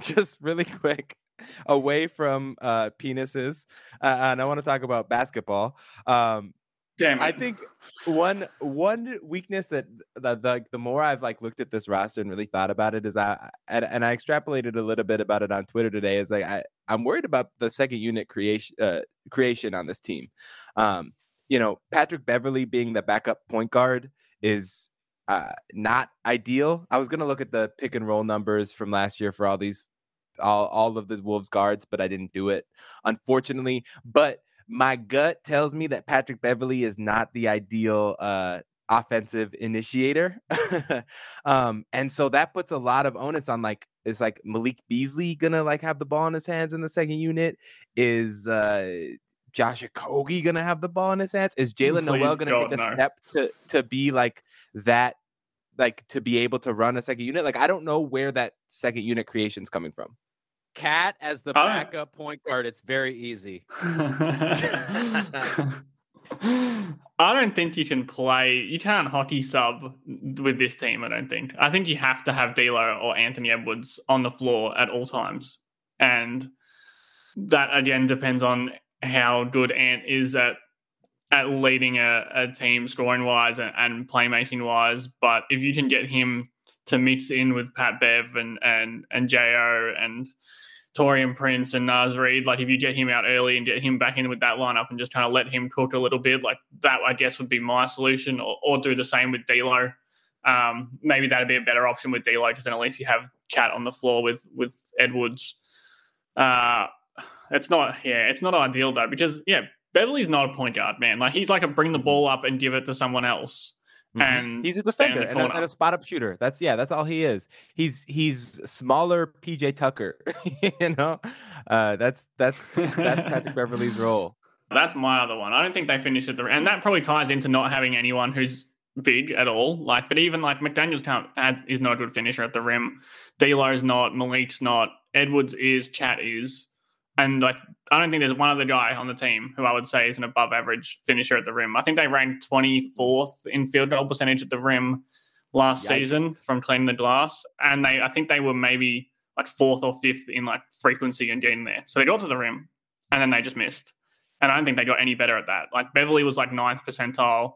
just really quick away from uh penises, uh, and I want to talk about basketball. Um,
Damn it.
I think one one weakness that that like the more I've like looked at this roster and really thought about it is I and, and I extrapolated a little bit about it on Twitter today is like I I'm worried about the second unit creation uh, creation on this team. Um, you know, Patrick Beverley being the backup point guard is uh, not ideal. I was gonna look at the pick and roll numbers from last year for all these all all of the Wolves guards, but I didn't do it unfortunately. But my gut tells me that Patrick Beverley is not the ideal uh, offensive initiator. (laughs) um, and so that puts a lot of onus on like is like Malik Beasley gonna like have the ball in his hands in the second unit? Is uh Josh Okogie gonna have the ball in his hands? Is
Jaylen
Nowell gonna take a step to to be like that like to be able to run a second unit? Like I don't know where that second unit creation is coming from.
Cat as the
Oh.
backup point guard. It's very easy. (laughs)
I don't think you can play. You can't hockey sub with this team. I don't think. I think you have to have D'Lo or Anthony Edwards on the floor at all times, and that again depends on how good Ant is at at leading a, a team scoring wise and, and playmaking wise. But if you can get him to mix in with Pat Bev and and and Jo and Taurean Prince and Naz Reid, like if you get him out early and get him back in with that lineup and just kind of let him cook a little bit, like that, I guess would be my solution, or, or do the same with D'Lo. Um, maybe that'd be a better option with D'Lo because then at least you have Cat on the floor with with Edwards. Uh, it's not, yeah, it's not ideal though because yeah, Beverley's not a point guard, man. Like he's like a bring the ball up and give it to someone else.
Mhm.
And
he's a defender and a, and a spot up shooter. That's yeah, that's all he is. He's he's smaller PJ Tucker. (laughs) you know, uh, that's that's that's Patrick (laughs) Beverley's role.
That's my other one. I don't think they finished at the and that probably ties into not having anyone who's big at all. Like, but even like McDaniels can't add, is not a good finisher at the rim. D'Lo's not. Malik's not. Edwards is. Cat is. And like, I don't think there's one other guy on the team who I would say is an above average finisher at the rim. I think they ranked 24th in field goal percentage at the rim last
Yikes.
season from cleaning the glass, and they I think they were maybe like fourth or fifth in like frequency and getting there. So they got to the rim, and then they just missed. And I don't think they got any better at that. Like Beverley was like ninth percentile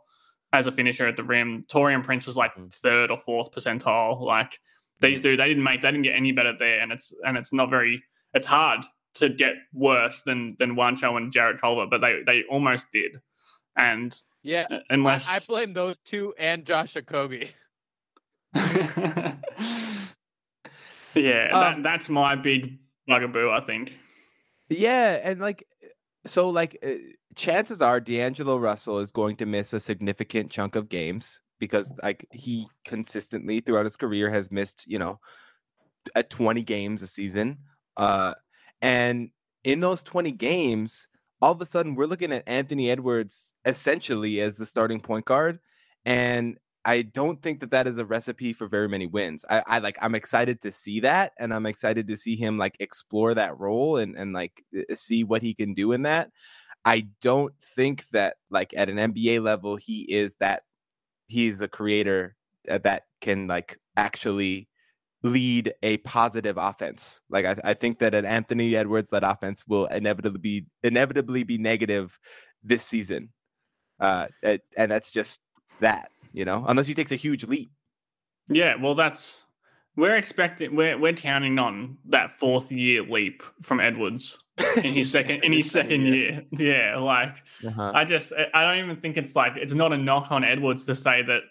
as a finisher at the rim. Taurean Prince was like
Mhm.
third or fourth percentile. Like these dudes, they didn't make, they didn't get any better there. And it's and it's not very, it's hard to get worse than than Juancho and Jarrett Culver, but they they almost did. And
Yeah,
unless
I blame those two and Josh Okogie. (laughs)
yeah,
Um,
that, that's my big bugaboo. I think.
Yeah, and like so like uh, chances are D'Angelo Russell is going to miss a significant chunk of games because like he consistently throughout his career has missed, you know, at 20 games a season. Uh and in those 20 games, all of a sudden we're looking at Anthony Edwards essentially as the starting point guard. And I don't think that that is a recipe for very many wins. I, I like I'm excited to see that, and I'm excited to see him like explore that role and and like uh, uh, see what he can do in that. I don't think that like at an NBA level he is that he's a creator uh, that can like actually lead a positive offense. Like I, I think that an Anthony Edwards led offense will inevitably be inevitably be negative this season. Uh, and that's just that you know, unless he takes a huge leap.
Yeah, well, that's we're expecting we're we're counting on that fourth year leap from Edwards in his (laughs) second in his second year. (laughs) Yeah, like uh-huh. I just I don't even think it's like it's not a knock on Edwards to say that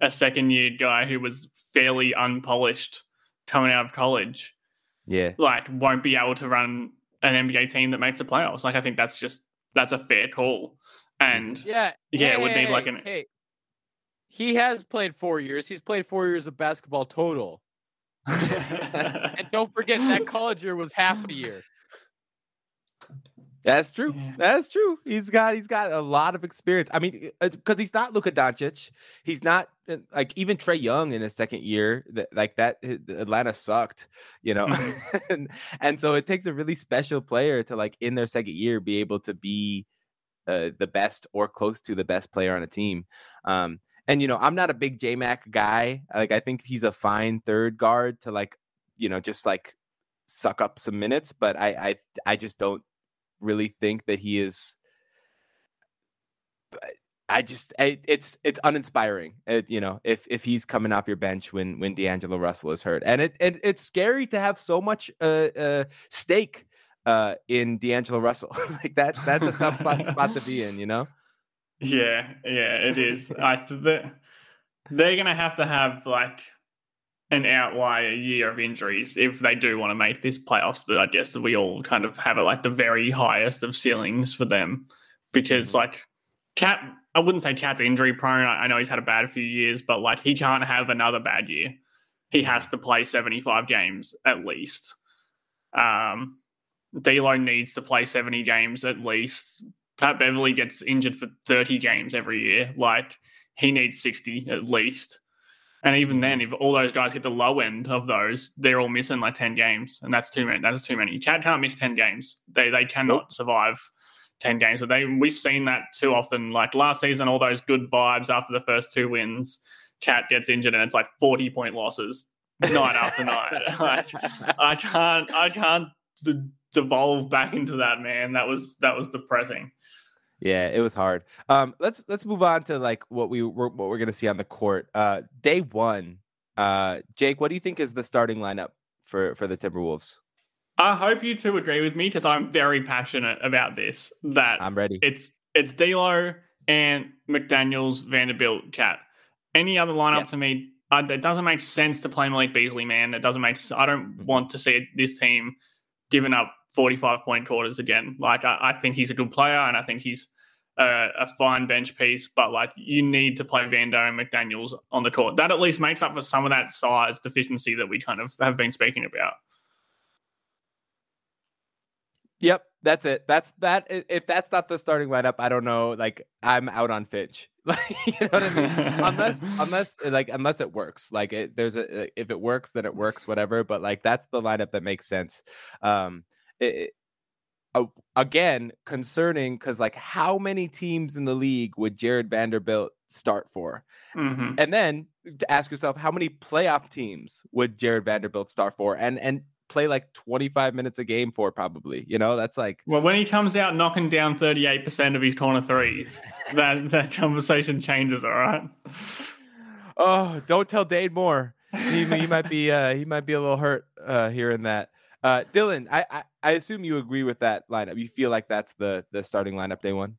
a second year guy who was fairly unpolished coming out of college,
yeah,
like won't be able to run an NBA team that makes the playoffs. Like I think that's just that's a fair call. And mm.
yeah,
yeah,
hey,
it would
hey,
need like an
hey, he has played four years. He's played four years of basketball total. (laughs) and don't forget that college year was half a year.
That's true. Yeah. That's true. He's got he's got a lot of experience. I mean, because he's not Luka Doncic. He's not uh, like even Trae Young in his second year. That like that Atlanta sucked, you know. Mm-hmm. (laughs) and, and so it takes a really special player to like in their second year be able to be uh, the best or close to the best player on a team. Um, and you know, I'm not a big J Mac guy. Like I think he's a fine third guard to like, you know, just like suck up some minutes, but I I I just don't really think that he is I just I, it's it's uninspiring. It, you know, if if he's coming off your bench when when D'Angelo Russell is hurt, and it and it's scary to have so much uh, uh stake uh in D'Angelo Russell. (laughs) like that that's a tough (laughs) spot to be in. You know.
Yeah, yeah, it is. like the, they're gonna have to have like an outlier year of injuries if they do want to make this playoffs. That I guess that we all kind of have it like the very highest of ceilings for them, because mm-hmm. like Cat, I wouldn't say Cat's injury prone. I, know he's had a bad few years, but like he can't have another bad year. He has to play seventy five games at least. Um, D'Lo needs to play seventy games at least Pat Beverley gets injured for 30 games every year. Like he needs 60 at least. And even then, if all those guys hit the low end of those, they're all missing like 10 games. And that's too many. That's too many. Cat can't miss 10 games. They they cannot survive 10 games. But they we've seen that too often. Like last season, all those good vibes after the first two wins, Cat gets injured and it's like 40 point losses night after night. (laughs) Like, I can't I can't devolve back into that, man. That was that was depressing.
Yeah, it was hard. Um, let's let's move on to like what we what we're gonna see on the court. Uh, day one. Uh, Jake, what do you think is the starting lineup for for the Timberwolves?
I hope you two agree with me because I'm very passionate about this. That
I'm ready.
It's it's D'Lo and McDaniels, Vanderbilt, Cat. Any other lineup yeah. to me, uh, it doesn't make sense to play Malik Beasley, man. It doesn't make. I don't mm-hmm. want to see this team giving up 45 point quarters again. Like, I, I think he's a good player and I think he's a, a, fine bench piece, but like, you need to play Vando and McDaniels on the court. That at least makes up for some of that size deficiency that we kind of have been speaking about.
Yep, that's it. That's that. If that's not the starting lineup, I don't know. Like, I'm out on Finch. (laughs) Like, you know what I mean? (laughs) unless, unless, like, unless it works. Like, it, there's a if it works, then it works, whatever. But like, that's the lineup that makes sense. Um, it, uh, again concerning because like how many teams in the league would Jarred Vanderbilt start for? Mm-hmm. And then to ask yourself how many playoff teams would Jarred Vanderbilt start for? And and play like 25 minutes a game for probably you know that's like
well when he comes out knocking down 38% of his corner threes (laughs) that that conversation changes all right
oh don't tell Dane Moore he, he might (laughs) be uh he might be a little hurt uh hearing that uh, Dylan, I, I, I assume you agree with that lineup. You feel like that's the the starting lineup day one.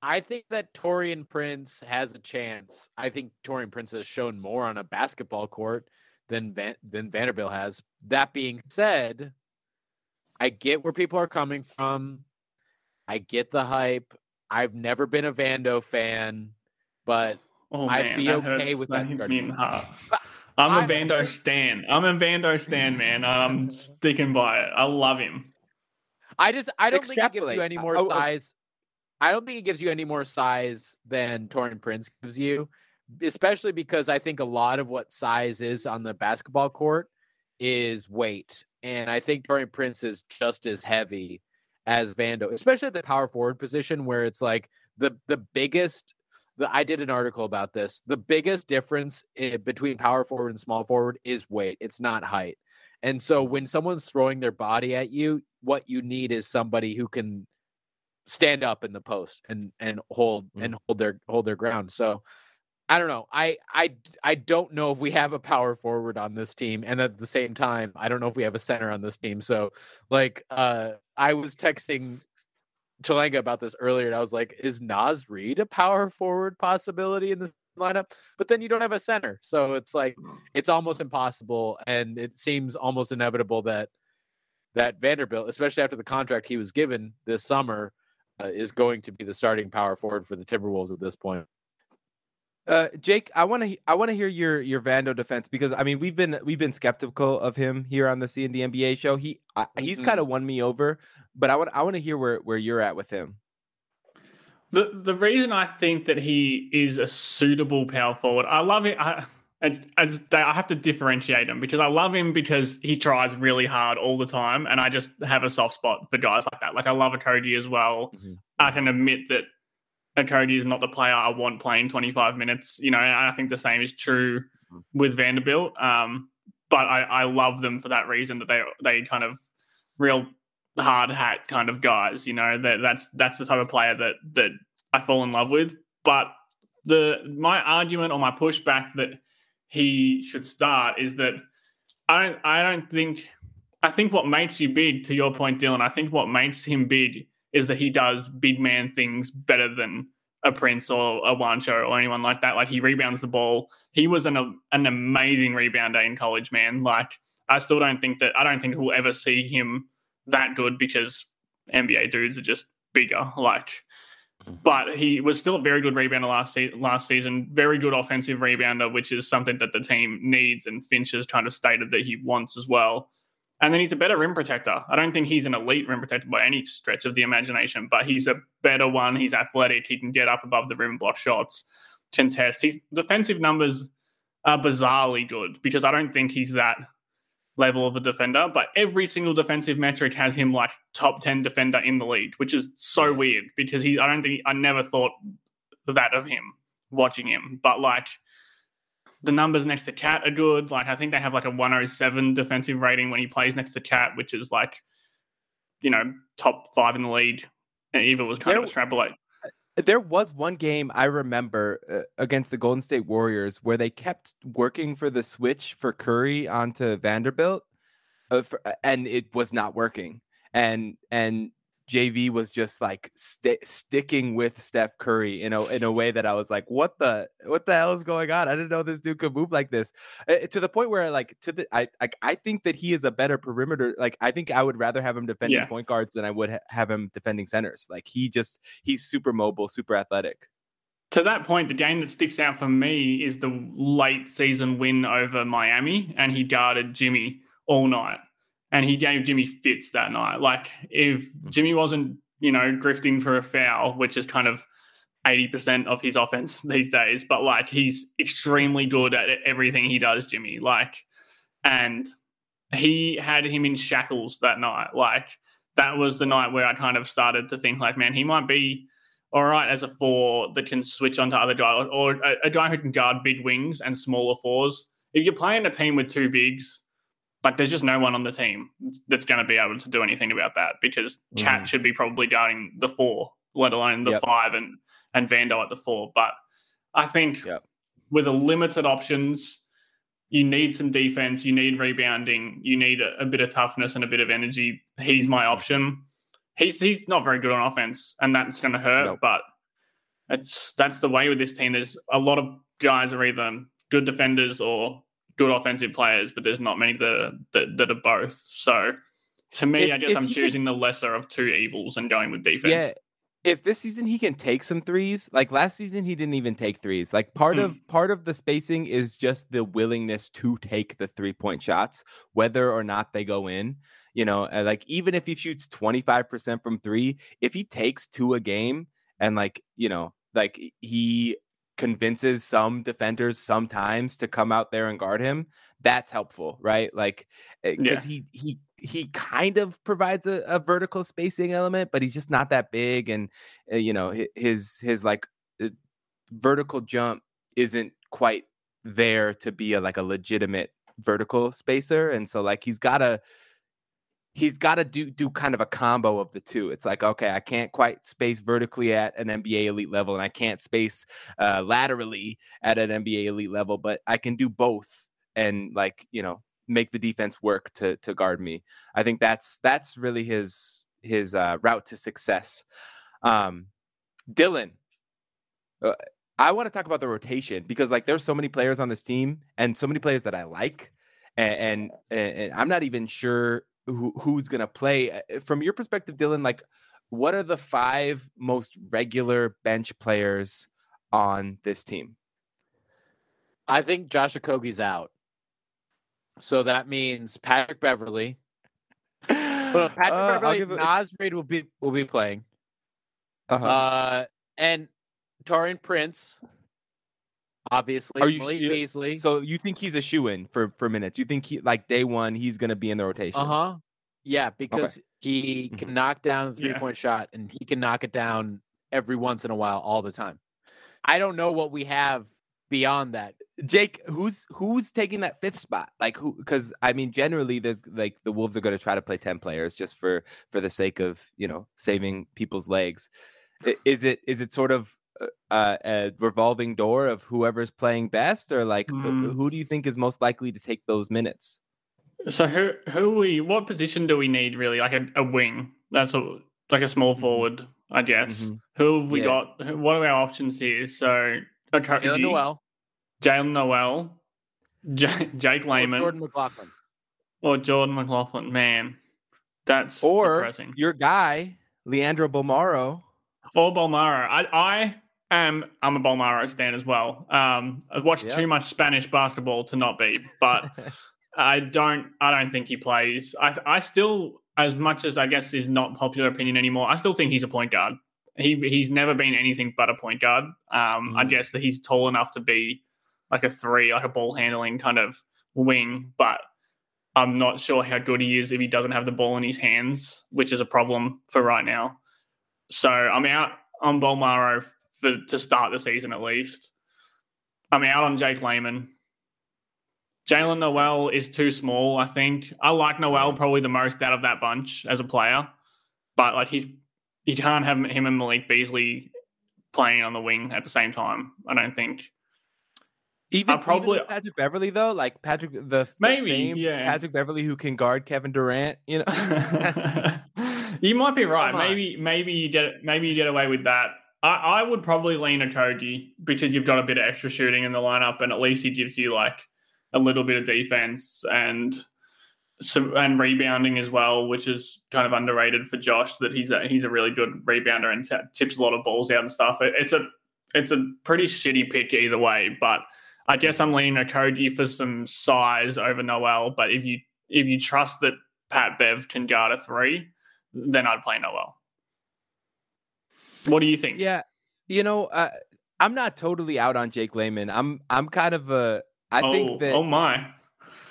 I think that Taurean Prince has a chance. I think Taurean Prince has shown more on a basketball court than Van, than Vanderbilt has. That being said, I get where people are coming from. I get the hype. I've never been a Vando fan, but
oh, I'd be okay hurts. with that. That hits me in the heart. I'm a Vando stan. I'm a Vando stan, man. I'm sticking by it. I love him.
I just I don't think it gives you any uh, more
Oh, oh.
size. I don't think it gives you any more size than Taurean Prince gives you, especially because I think a lot of what size is on the basketball court is weight, and I think Taurean Prince is just as heavy as Vando, especially at the power forward position where it's like the the biggest. I did an article about this. The biggest difference between power forward and small forward is weight. It's not height. And so when someone's throwing their body at you, what you need is somebody who can stand up in the post and and hold
Mm.
and hold their hold their ground. So I don't know. I I I don't know if we have a power forward on this team and at the same time, I don't know if we have a center on this team. So like uh I was texting Chalanga about this earlier and I was like, is Naz Reid a power forward possibility in this lineup? But then you don't have a center. So it's like it's almost impossible and it seems almost inevitable that that Vanderbilt, especially after the contract he was given this summer, uh, is going to be the starting power forward for the Timberwolves at this point.
Uh, Jake, I want to I want to hear your your Vando defense because I mean we've been we've been skeptical of him here on the C and the NBA show. He I, he's
Mhm.
kind of won me over, but I want I want to hear where where you're at with him.
The the reason I think that he is a suitable power forward, I love it. I, as, as they, I have to differentiate him because I love him because he tries really hard all the time, and I just have a soft spot for guys like that. Like I love a Cody as well.
Mhm.
I can admit that Cody is not the player I want playing 25 minutes. You know, and I think the same is true
Mhm.
with Vanderbilt. Um, but I, I love them for that reason that they they kind of real hard hat kind of guys. You know, that that's that's the type of player that that I fall in love with. But the my argument or my pushback that he should start is that I don't I don't think I think what makes you big, to your point, Dylan, I think what makes him big is that he does big man things better than a Prince or a Juancho or anyone like that. Like he rebounds the ball. He was an an amazing rebounder in college, man. Like I still don't think that I don't think we'll ever see him that good because NBA dudes are just bigger. Like, mm-hmm. but he was still a very good rebounder last se- last season. Very good offensive rebounder, which is something that the team needs, and Finch has kind of stated that he wants as well. And then he's a better rim protector. I don't think he's an elite rim protector by any stretch of the imagination, but he's a better one. He's athletic. He can get up above the rim and block shots, contest. His defensive numbers are bizarrely good because I don't think he's that level of a defender, but every single defensive metric has him like top 10 defender in the league, which is so weird because he, I don't think, I never thought that of him watching him. But like the numbers next to Cat are good. Like I think they have like a 107 defensive rating when he plays next to Cat, which is like, you know, top five in the league. And Eva was kind of
There-
extrapolate.
There was one game I remember uh, against the Golden State Warriors where they kept working for the switch for Curry onto Vanderbilt, uh, for, uh, and it was not working. And and JV was just like sti sticking with Steph Curry in a in a way that I was like, what the what the hell is going on? I didn't know this dude could move like this. Uh, to the point where like to the I I, I think that he is a better perimeter. Like I think I would rather have him defending
Yeah.
point guards than I would ha- have him defending centers. Like he just he's super mobile, super athletic.
to that point, the game that sticks out for me is the late season win over Miami, and he guarded Jimmy all night, and he gave Jimmy fits that night. Like if Jimmy wasn't, you know, grifting for a foul, which is kind of eighty percent of his offense (laughs) these days, but like he's extremely good at everything he does, Jimmy. Like, and he had him in shackles that night. Like that was the night where I kind of started to think, like, man, he might be all right as a four that can switch onto other guys, or a, a guy who can guard big wings and smaller fours. If you're playing a team with two bigs, like there's just no one on the team that's going to be able to do anything about that because Cat
Mhm.
should be probably guarding the four, let alone the
Yep.
five and and Vando at the four. But I think
Yep.
with a limited options, you need some defense, you need rebounding, you need a, a bit of toughness and a bit of energy. He's my option. He's he's not very good on offense, and that's going to hurt.
Nope.
But it's that's the way with this team. There's a lot of guys are either good defenders or good offensive players, but there's not many that are, that, that are both. So to me,
If-
I guess I'm choosing the lesser of two evils and going with defense.
Yeah. if this season he can take some threes, like last season he didn't even take threes. Like part
Mm.
of part of the spacing is just the willingness to take the three point shots, whether or not they go in. You know, like even if he shoots twenty five percent from three, if he takes two a game and like you know, like he convinces some defenders sometimes to come out there and guard him, that's helpful, right? Like because he he he kind of provides a, a vertical spacing element, but he's just not that big, and uh, you know his his like uh, vertical jump isn't quite there to be a like a legitimate vertical spacer, and so like he's got to he's got to do do kind of a combo of the two. It's like okay, I can't quite space vertically at an NBA elite level, and I can't space uh, laterally at an NBA elite level, but I can do both, and like you know make the defense work to to guard me. I think that's that's really his his uh, route to success. Um, Dylan, uh, I want to talk about the rotation because like there's so many players on this team and so many players that I like, and and, and I'm not even sure who, who's gonna play. Uh, From your perspective, Dylan, like what are the five most regular bench players on this team?
I think Josh Okogie's out. So that means Patrick Beverley. (laughs) Well, Patrick
Uh, Beverley,
Naz Reid will be will be playing.
uh-huh.
Uh, and Taurean Prince, obviously.
Are you-
Malik
you-
Beasley.
So you think he's a shoe in for for minutes? You think he like day one he's gonna be in the rotation?
Uh huh. Yeah, because he
Mhm.
can knock down the
Yeah.
three point shot and he can knock it down every once in a while, all the time. I don't know what we have beyond that.
Jake, who's who's taking that fifth spot? Like who? Because I mean, generally, there's like the Wolves are going to try to play ten players just for for the sake of you know saving people's legs. Is it is it sort of uh, uh, a revolving door of whoever's playing best, or like
Mm.
who do you think is most likely to take those minutes?
So who who we what position do we need really? Like a, a wing. That's a like a small
Mhm.
forward, I guess.
Mhm.
Who have we
Yeah.
got? What are our options here? So Jaylen
Nowell
Jaylen Nowell, J- Jake
or
Layman,
Jordan McLaughlin.
or Jordan McLaughlin. Man, that's
Or
depressing.
your guy, Leandro Bolmaro.
Or Bolmaro. I I am I'm a Bolmaro stan as well. Um, I've watched
Yeah.
too much Spanish basketball to not be, but (laughs) I don't. I don't think he plays. I. I still, as much as I guess is not popular opinion anymore, I still think he's a point guard. He he's never been anything but a point guard. Um, I
Mhm.
guess that he's tall enough to be like a three, like a ball handling kind of wing, but I'm not sure how good he is if he doesn't have the ball in his hands, which is a problem for right now. So I'm out on Bolmaro for to start the season at least. I'm out on Jake Layman. Jaylen Nowell is too small, I think. I like Nowell probably the most out of that bunch as a player, but like he's you can't have him and Malik Beasley playing on the wing at the same time. I don't think.
Even,
probably-
even Patrick Beverley though, like Patrick the
Maybe, yeah.
Patrick Beverley who can guard Kevin Durant. You know, (laughs)
you might be right. Maybe maybe you get maybe you get away with that. I, I would probably lean Okogie because you've got a bit of extra shooting in the lineup, and at least he gives you like a little bit of defense and some and rebounding as well, which is kind of underrated for Josh. That he's a he's a really good rebounder and t- tips a lot of balls out and stuff. It, it's a it's a pretty shitty pick either way, but I guess I'm leaning Okogie for some size over Nowell. But if you if you trust that Pat Bev can guard a three, then I'd play Nowell. What do you think?
Yeah, you know, uh, I'm not totally out on Jake Layman. I'm I'm kind of a. I
oh,
think that
oh my.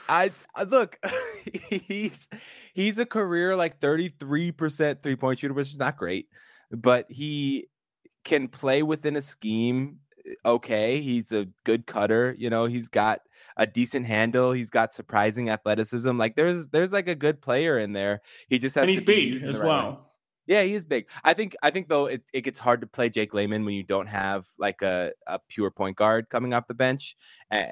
I, I look, (laughs) he's he's a career like 33% three point shooter, which is not great, but he can play within a scheme. Okay, he's a good cutter. You know, he's got a decent handle. He's got surprising athleticism. Like there's there's like a good player in there. He just has
And he's
to be in
as
way. Yeah, he is big. I think I think though it, it gets hard to play Jake Layman when you don't have like a, a pure point guard coming off the bench. Uh,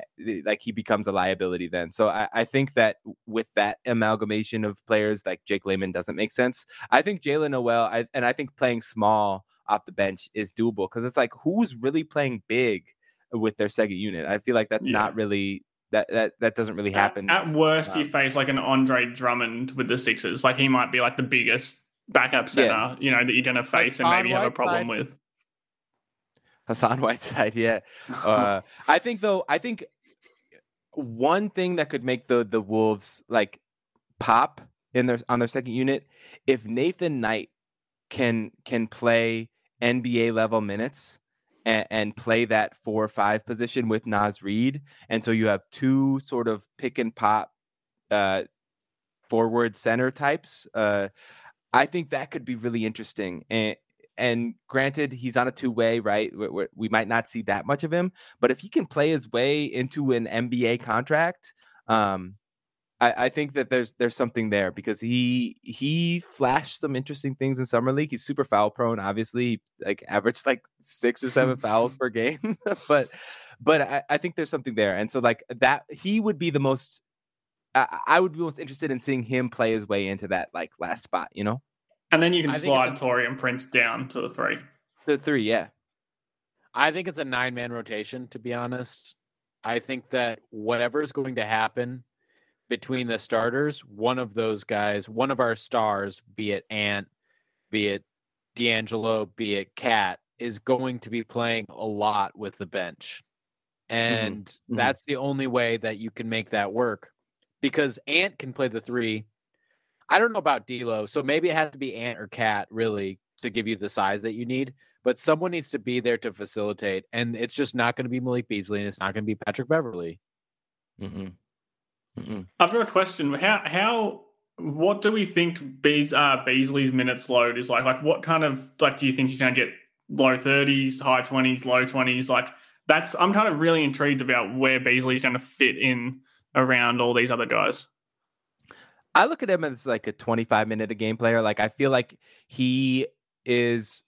like he becomes a liability then. So I, I think that with that amalgamation of players, like Jake Layman doesn't make sense. I think Jaylen Nowell, I, and I think playing small off the bench is doable because it's like who's really playing big with their second unit. I feel like that's
Yeah.
not really that that that doesn't really happen.
at worst, you
Um,
face like an Andre Drummond with the Sixers. Like he might be like the biggest backup center, you know, that you're going to face and
Hassan
maybe have a problem with.
Hassan Whiteside, yeah. Uh, I think though, I think one thing that could make the the Wolves like pop in their on their second unit, if Nathan Knight can can play NBA level minutes and, and play that four or five position with Naz Reid, and so you have two sort of pick and pop uh, forward center types. Uh, I think that could be really interesting. And and granted, he's on a two way, right? We, we- we might not see that much of him, but if he can play his way into an NBA contract, um, I, I think that there's there's something there because he he flashed some interesting things in summer league. He's super foul prone, obviously, like averaged like six or seven fouls (laughs) per game, (laughs) but but I, I think there's something there, and so like that he would be the most. I I would be most interested in seeing him play his way into that like last spot, you know,
And then you can
I
slide
it's
Taurean Prince down to the three.
the three, yeah.
I think it's a nine man rotation, to be honest. I think that whatever is going to happen between the starters, one of those guys, one of our stars, be it Ant, be it D'Angelo, be it Cat, is going to be playing a lot with the bench. And
mhm.
that's the only way that you can make that work because Ant can play the three. I don't know about D'Lo, so maybe it has to be Ant or Cat really to give you the size that you need but someone needs to be there to facilitate. And it's just not going to be Malik Beasley and it's not going to be Patrick Beverley.
Mm-mm. Mm-mm.
I've got a question. How how what do we think Beas, uh, Beasley's minutes load is like? Like what kind of like do you think he's going to get low thirties, high twenties, low twenties? Like that's I'm kind of really intrigued about where Beasley's going to fit in around all these other guys.
I look at him as like a 25 minute a game player. Like I feel like he is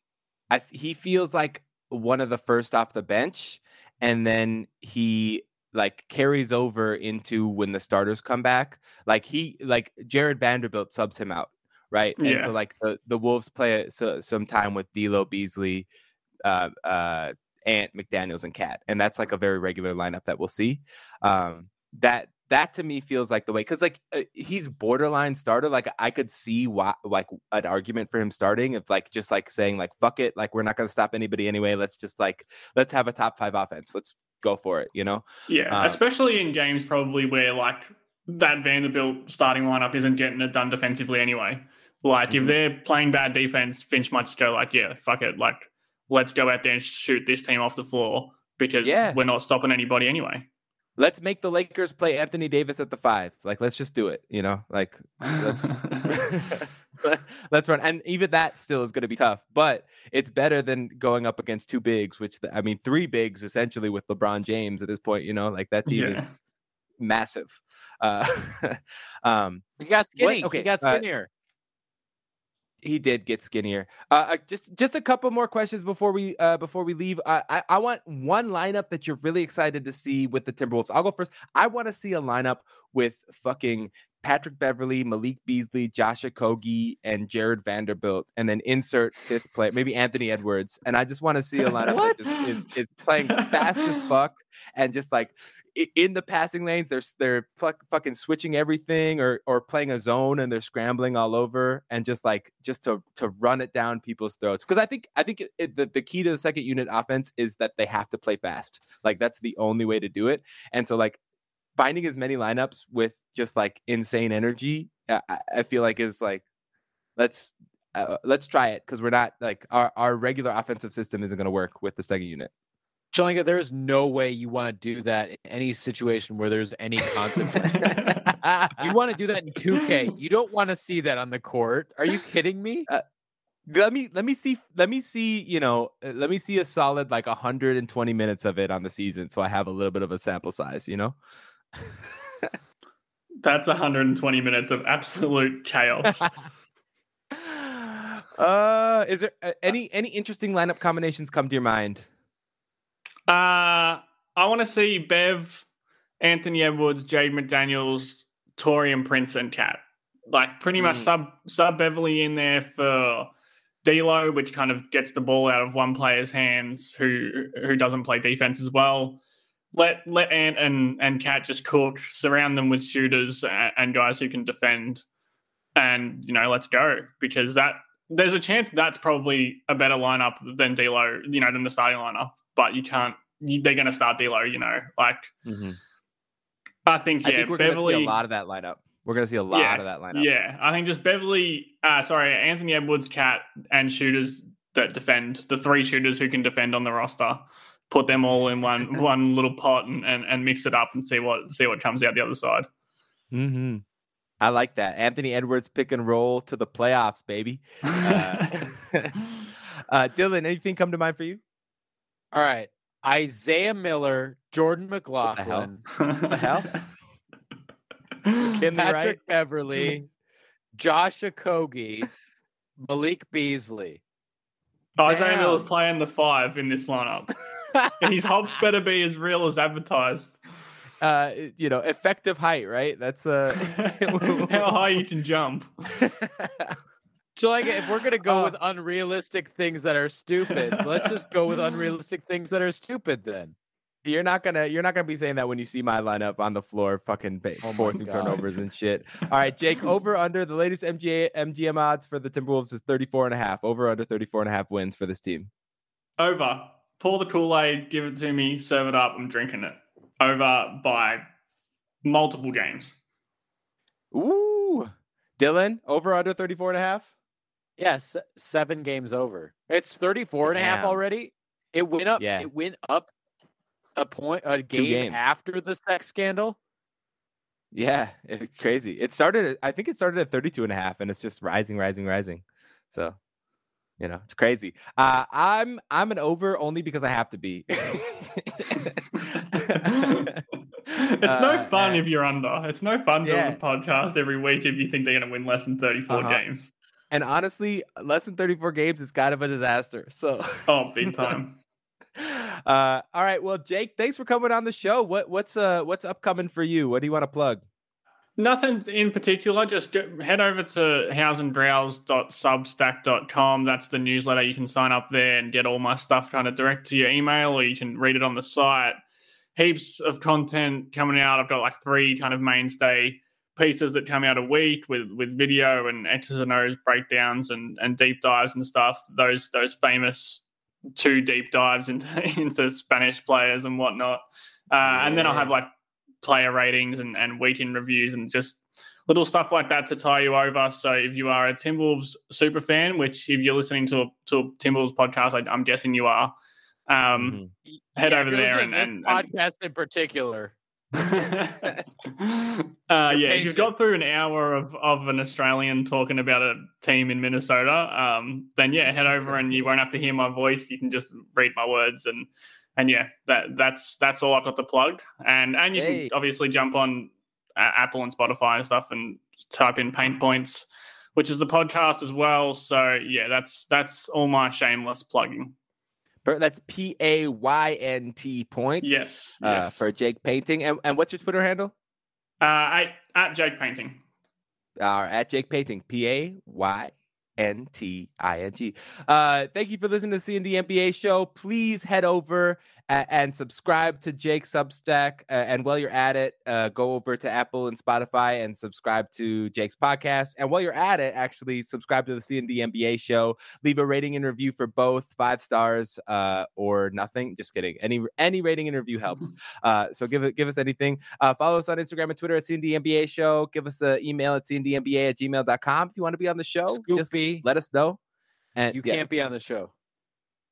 I he feels like one of the first off the bench and then he like carries over into when the starters come back. Like he like Jarred Vanderbilt subs him out, right? And so like the, the Wolves play so, some time with D'Lo Beasley, uh uh Ant McDaniels and Cat. And that's like a very regular lineup that we'll see. Um that that to me feels like the way because like uh, he's borderline starter like i could see why like an argument for him starting if like just like saying like fuck it like we're not going to stop anybody anyway let's just like let's have a top five offense let's go for it you know
Yeah,
Uh,
especially in games probably where like that Vanderbilt starting lineup isn't getting it done defensively anyway. Like if
Mhm.
they're playing bad defense, Finch might just go like, yeah, fuck it, like let's go out there and shoot this team off the floor because
Yeah.
we're not stopping anybody anyway.
Let's make the lakers play anthony davis at the five like let's just do it you know like let's (laughs) (laughs) let's run and even that still is going to be tough but it's better than going up against two bigs which the, i mean three bigs essentially with lebron james at this point you know like that team
Yeah.
is massive uh (laughs) um
He got skinny.
okay,
he got
uh,
skinnier.
He did get skinnier. Uh, just just a couple more questions before we uh, before we leave. I I want one lineup that you're really excited to see with the Timberwolves. I'll go first. I want to see a lineup with fucking Patrick Beverley, Malik Beasley, Josh Okogie, and Jarred Vanderbilt, and then insert fifth player, maybe Anthony Edwards. And I just want to see a lineup that is (laughs) is playing fast as fuck and just like in the passing lanes, they're they're fuck, fucking switching everything or or playing a zone and they're scrambling all over and just like just to to run it down people's throats. Because I think I think it, it- the the key to the second unit offense is that they have to play fast. Like that's the only way to do it. And so like finding as many lineups with just like insane energy, I, I- feel like is like let's. Uh, let's try it because we're not like our, our regular offensive system isn't going to work with the second unit.
Shalinga, there's no way you want to do that in any situation where there's any consequence. (laughs) you want to do that in 2K. You don't want to see that on the court. Are you kidding me?
let me let me see let me see you know uh, let me see a solid like 120 minutes of it on the season so i have a little bit of a sample size you know (laughs)
That's 120 minutes of absolute chaos. (laughs)
uh is there uh, any any interesting lineup combinations come to your mind
Uh, I want to see Bev, Anthony Edwards, Jaden McDaniels, Taurean Prince and Cat. Like pretty much
Mm.
sub sub Beverley in there for D'Lo, which kind of gets the ball out of one player's hands who who doesn't play defense as well. Let let Ant and and Cat just cook. Surround them with shooters and, and guys who can defend. And you know, let's go because that there's a chance that's probably a better lineup than D'Lo, you know, than the starting lineup. But you can't. You, they're going to start D'Lo, you know. Like I think, yeah,
I think we're going to see a lot of that lineup. We're going to see a lot
Yeah,
of that lineup.
Yeah, I think just Beverley, uh, sorry, Anthony Edwards, Cat, and shooters that defend the three shooters who can defend on the roster. Put them all in one (laughs) one little pot and, and, and mix it up and see what see what comes out the other side.
hmm I like that. Anthony Edwards pick and roll to the playoffs, baby. Uh, (laughs) uh, Dylan, anything come to mind for you?
All right. Isaiah Miller, Jordan
hell?
McLaughlin,
the hell? (laughs) Kinley,
Patrick
right?
Beverley, Josh Okogie, Malik Beasley.
Isaiah
Damn.
Miller's playing the five in this lineup. (laughs) His hops better be as real as advertised.
uh, you know, effective height, right? That's uh (laughs) (laughs)
How high you can jump.
So like if we're gonna go
Uh,
with unrealistic things that are stupid, let's just go with unrealistic things that are stupid then.
You're not gonna you're not gonna be saying that when you see my lineup on the floor, fucking ba-
Oh
forcing
God.
turnovers and shit. All right, Jake, over under the latest MGA MGM odds for the Timberwolves is 34 and a half. Over under 34 and a half wins for this team.
Over. Pour the Kool Aid, give it to me, serve it up. I'm drinking it. Over by multiple games.
Ooh. Dylan, over under 34 and a half?
Yes, seven games over. It's 34 and a half already. It went up.
Yeah.
It went up a point a game after the sex scandal.
Yeah, it's crazy. It started I think it started at 32 and a half and it's just rising, rising, rising. So, you know, it's crazy. Uh I'm I'm an over only because I have to be. (laughs)
It's no
Uh,
fun
and-
if you're under. It's no fun doing
Yeah.
a podcast every week if you think they're going to win less than 34
Uh-huh.
games.
and honestly, less than 34 games is kind of a disaster. So
Oh, big (laughs) time.
uh all right, well, Jake, thanks for coming on the show. What what's uh what's upcoming for you? What do you want to plug?
Nothing in particular. Just head over to houseandbrowse.substack.com. That's the newsletter. You can sign up there and get all my stuff kind of direct to your email, or you can read it on the site. Heaps of content coming out. I've got like three kind of mainstay pieces that come out a week with with video and X's and O's breakdowns and and deep dives and stuff. Those those famous two deep dives (laughs) into into Spanish players and whatnot. Uh, And then I'll have like player ratings and, and week in reviews and just little stuff like that to tie you over. So if you are a Timberwolves super fan, which if you're listening to a, to a Timberwolves podcast, I, I'm guessing you are, um, head
Yeah,
over there and,
to
and,
this podcast in particular. (laughs)
uh, yeah, if you've got through an hour of, of an Australian talking about a team in Minnesota, um, then yeah, head over and you won't have to hear my voice. You can just read my words and and yeah, that that's that's all I've got to plug. And and you
Hey.
can obviously jump on uh, Apple and Spotify and stuff and type in Paynt Points, which is the podcast as well. So yeah, that's that's all my shameless plugging.
But That's P A Y N T points.
Yes,
Uh,
yes.
for Jake Paynting. And, and what's your Twitter handle?
uh, at, at Jake Paynting.
Uh, at Jake Paynting. P A Y N T I N G. Uh, thank you for listening to the CND NBA show. Please head over and subscribe to Jake's Substack. Uh, and while you're at it, uh, go over to Apple and Spotify and subscribe to Jake's podcast. And while you're at it, actually subscribe to the CND NBA show. Leave a rating and review for both five stars uh, or nothing. Just kidding. Any any rating and review helps. (laughs) Uh, so give it give us anything. Uh, follow us on Instagram and Twitter at CND NBA show. Give us an email at CNDNBA at gmail.com if you want to be on the show. Just
Scoopy,
let us know. And
you
yeah,
can't be on the show.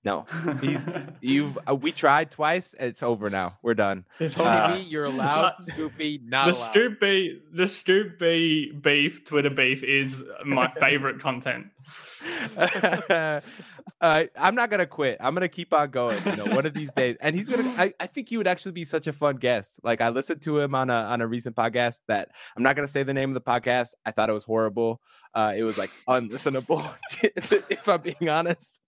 No. He's (laughs) you've uh, we tried twice. It's over now. We're done.
It's
Uh,
Scoopy, you're (laughs) allowed.
but
Scoopy, not
the
allowed.
Scoop B, the Scoop B beef, Twitter beef is my (laughs) favorite content.
uh, I'm not gonna quit. I'm gonna keep on going. You know, one of these days. And he's gonna. I, I think he would actually be such a fun guest. Like I listened to him on a on a recent podcast that I'm not gonna say the name of the podcast. I thought it was horrible. Uh, it was like unlistenable. if I'm being honest.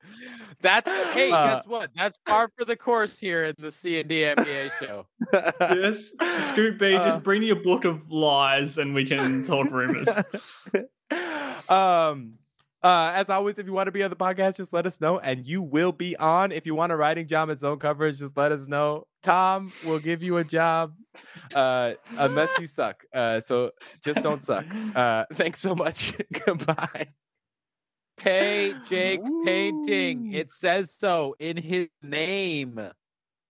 That's hey,
Uh,
guess what? That's par for the course here in the C and D NBA show. (laughs)
yes, Scoop B,
Uh,
just bring your book of lies and we can talk rumors. (laughs)
um uh as always if you want to be on the podcast just let us know and you will be on if you want a writing job at zone coverage just let us know tom will give you a job uh unless you suck uh so just don't suck uh thanks so much (laughs) goodbye
K Jake
Paynting.
It says so in his name.